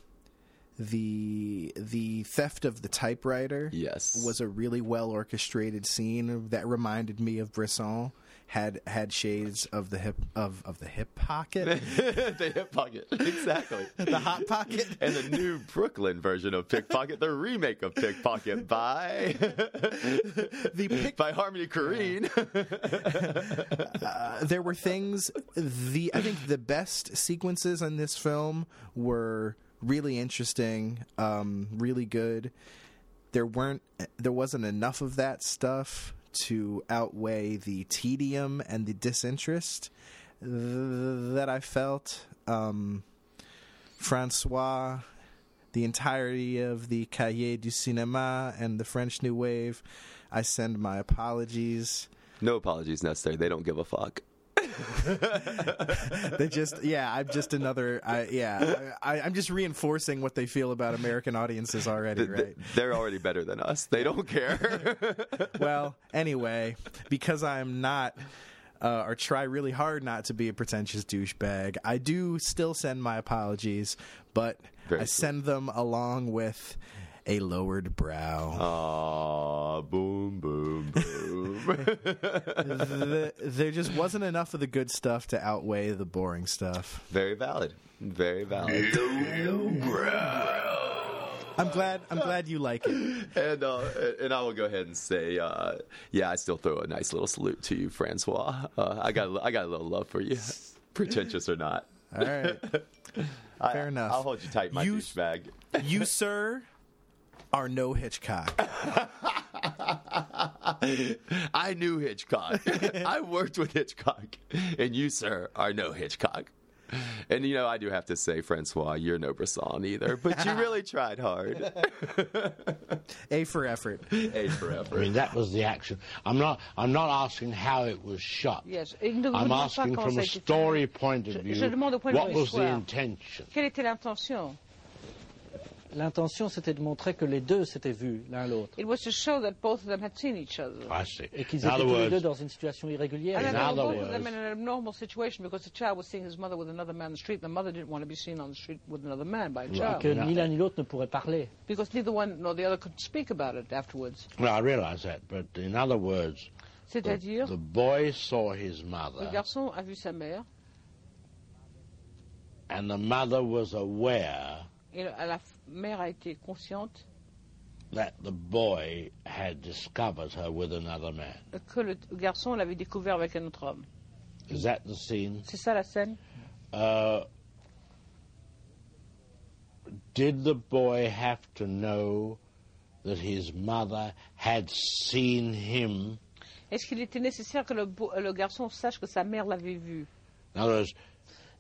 the the theft of the typewriter Yes. was a really well orchestrated scene that reminded me of Bresson. Had had shades of the hip of, of the hip pocket, the hip pocket. Exactly. the hot pocket. and the new Brooklyn version of Pickpocket, the remake of Pickpocket by The pick by Harmony Korine. Uh, there were things the I think the best sequences in this film were really interesting, um, really good. There weren't there wasn't enough of that stuff to outweigh the tedium and the disinterest th- that I felt. Um, Francois, the entirety of the Cahiers du Cinéma and the French New Wave, I send my apologies. no apologies necessary. They don't give a fuck. they just yeah i'm just another I, yeah I, i'm just reinforcing what they feel about american audiences already Th- th- right They're already better than us. They don't care. well anyway because i'm not uh, or try really hard not to be a pretentious douchebag i do still send my apologies but Very i send them along with a lowered brow. Aw, boom, boom, boom. The- there just wasn't enough of the good stuff to outweigh the boring stuff. Very valid. Very valid. I'm glad. I'm glad you like it. And uh, and I will go ahead and say, uh, yeah, I still throw a nice little salute to you, Francois. Uh, I got a, I got a little love for you, pretentious or not. All right, I- Fair enough. I'll hold you tight, my You- douchebag. you sir are no Hitchcock. I knew Hitchcock. I worked with Hitchcock, and you, sir, are no Hitchcock. And you know, I do have to say, Francois, you're no Bresson either, but you really tried hard. A for effort. A for effort. I mean, that was the action. I'm not. I'm not asking how it was shot. Yes. Et ne vous I'm asking from a a story point of view. je demande au point what was the intention? Quelle était l'intention? L'intention, c'était de montrer que les deux s'étaient vus l'un l'autre. It was to show that both of them had seen each other. I see. Et qu'ils étaient tous les deux dans une situation irrégulière. And In both of them in an abnormal situation because the child was seeing his mother with another man on the street. and The mother didn't want to be seen on the street with another man by a Et child. que ni l'un ni l'autre ne pourraient parler. Because neither one nor the other could speak about it afterwards. well, I realize that, but in other words, the, C'est-à-dire, the boy saw his le mother, garçon a vu sa mère and the mother was aware et la mère a été consciente that the boy had discovered her with another man. que le garçon l'avait découvert avec un autre homme. Is that the scene? C'est ça la scène? Uh, did the boy have to know that his mother had seen him? Est-ce qu'il était nécessaire que le, le garçon sache que sa mère l'avait vu? In other words,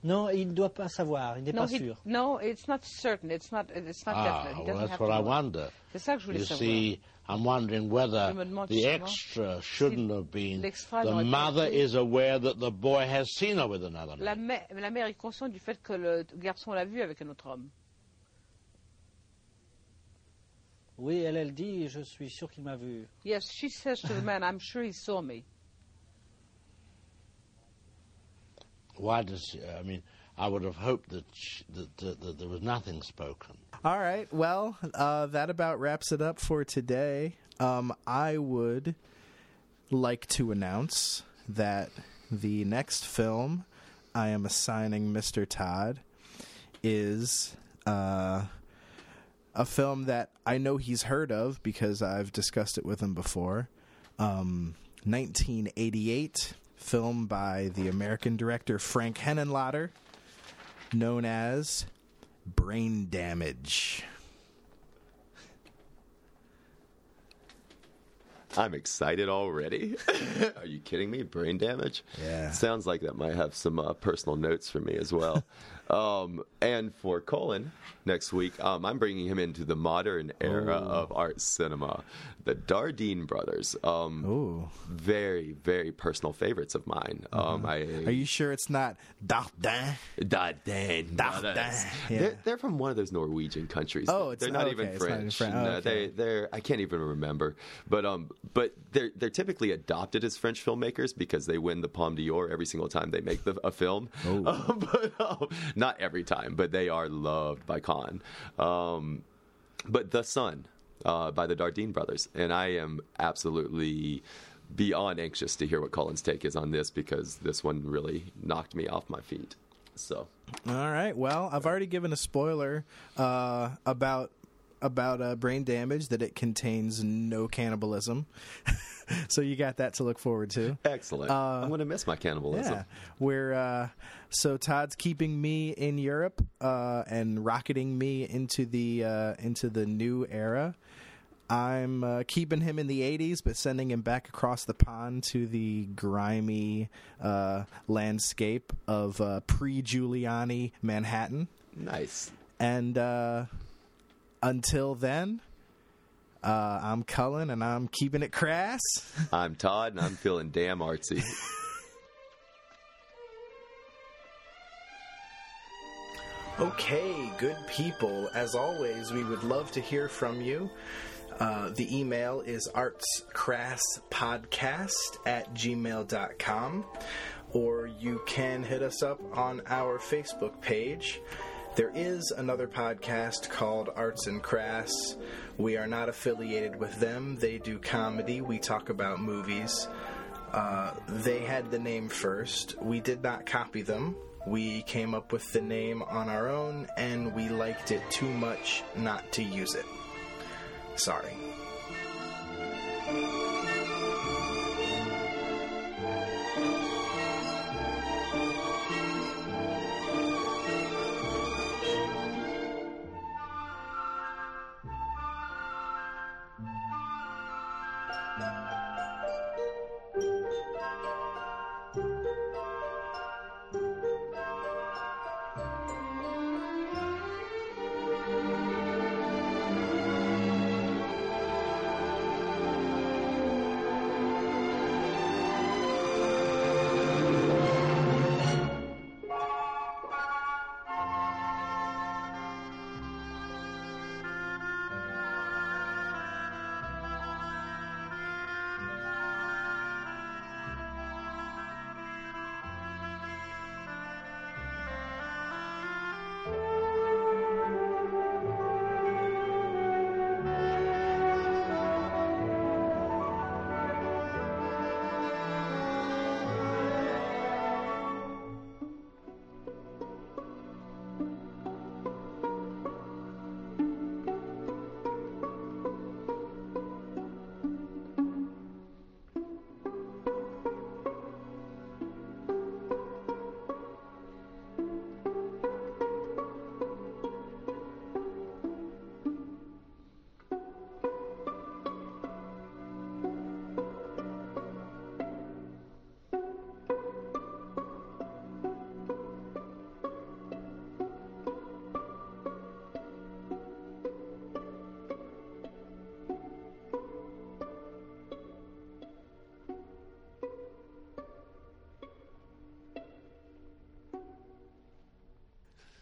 Non, il ne doit pas savoir, il n'est no, pas he- sûr. no, it's not certain. It's not. It's not ah, definite. He well, that's what I wonder. C'est ça que je voulais You savoir. see, I'm wondering whether Je me demande the extra shouldn't have been l'extra the mother is aware that the boy has seen her with another La, man. mère, la mère est consciente du fait que le garçon l'a vu avec un autre homme. Oui, elle, elle dit, je suis sûr qu'il m'a vu. Yes, she says to the man, I'm sure he saw me. Why does she, I mean? I would have hoped that, sh that, that, that there was nothing spoken. All right. Well, uh, that about wraps it up for today. Um, I would like to announce that the next film I am assigning Mr. Todd is uh, a film that I know he's heard of because I've discussed it with him before. Um, 1988 film by the American director Frank Henenlotter, known as Brain Damage. I'm excited already. Are you kidding me? Brain damage? Yeah. Sounds like that might have some uh, personal notes for me as well. um, and for Cullen, next week, um, I'm bringing him into the modern era of art cinema. The Dardine brothers. Um, Ooh. Very, very personal favorites of mine. Um, I, Are you sure it's not Dardin? Dardenne, brothers. yeah. They're, they're from one of those Norwegian countries. Oh, it's they're not- okay, even it's not even French. Oh, okay. they they're I can't even remember. But um, but they're they're typically adopted as French filmmakers because they win the Palme d'Or every single time they make the, a film. Oh. Um, but um, not every time, but they are loved by Cannes. Um, but The Son uh, by the Dardine brothers, and I am absolutely beyond anxious to hear what Cullen's take is on this because this one really knocked me off my feet. So All right. Well, I've already given a spoiler uh, about about uh, brain damage that it contains no cannibalism. so you got that to look forward to. excellent. I'm going to miss my cannibalism. Yeah, we're uh, so Todd's keeping me in Europe uh, and rocketing me into the uh, into the new era. I'm uh, keeping him in the 80s, but sending him back across the pond to the grimy uh, landscape of uh, pre Giuliani Manhattan. Nice. And uh, until then, uh, I'm Cullen and I'm keeping it crass. I'm Todd, and I'm feeling damn artsy. Okay, good people. As always, we would love to hear from you. Uh, the email is artscrasspodcast at gmail.com, or you can hit us up on our Facebook page There is another podcast called Arts and Crafts. We are not affiliated with them. They do comedy. We talk about movies. Uh, they had the name first. We did not copy them. We came up with the name on our own, and we liked it too much not to use it. Sorry.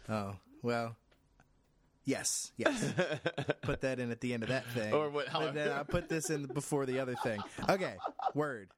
Oh, well. Yes, yes. put that in at the end of that thing. Or what- how- I put this in before the other thing. Okay, word.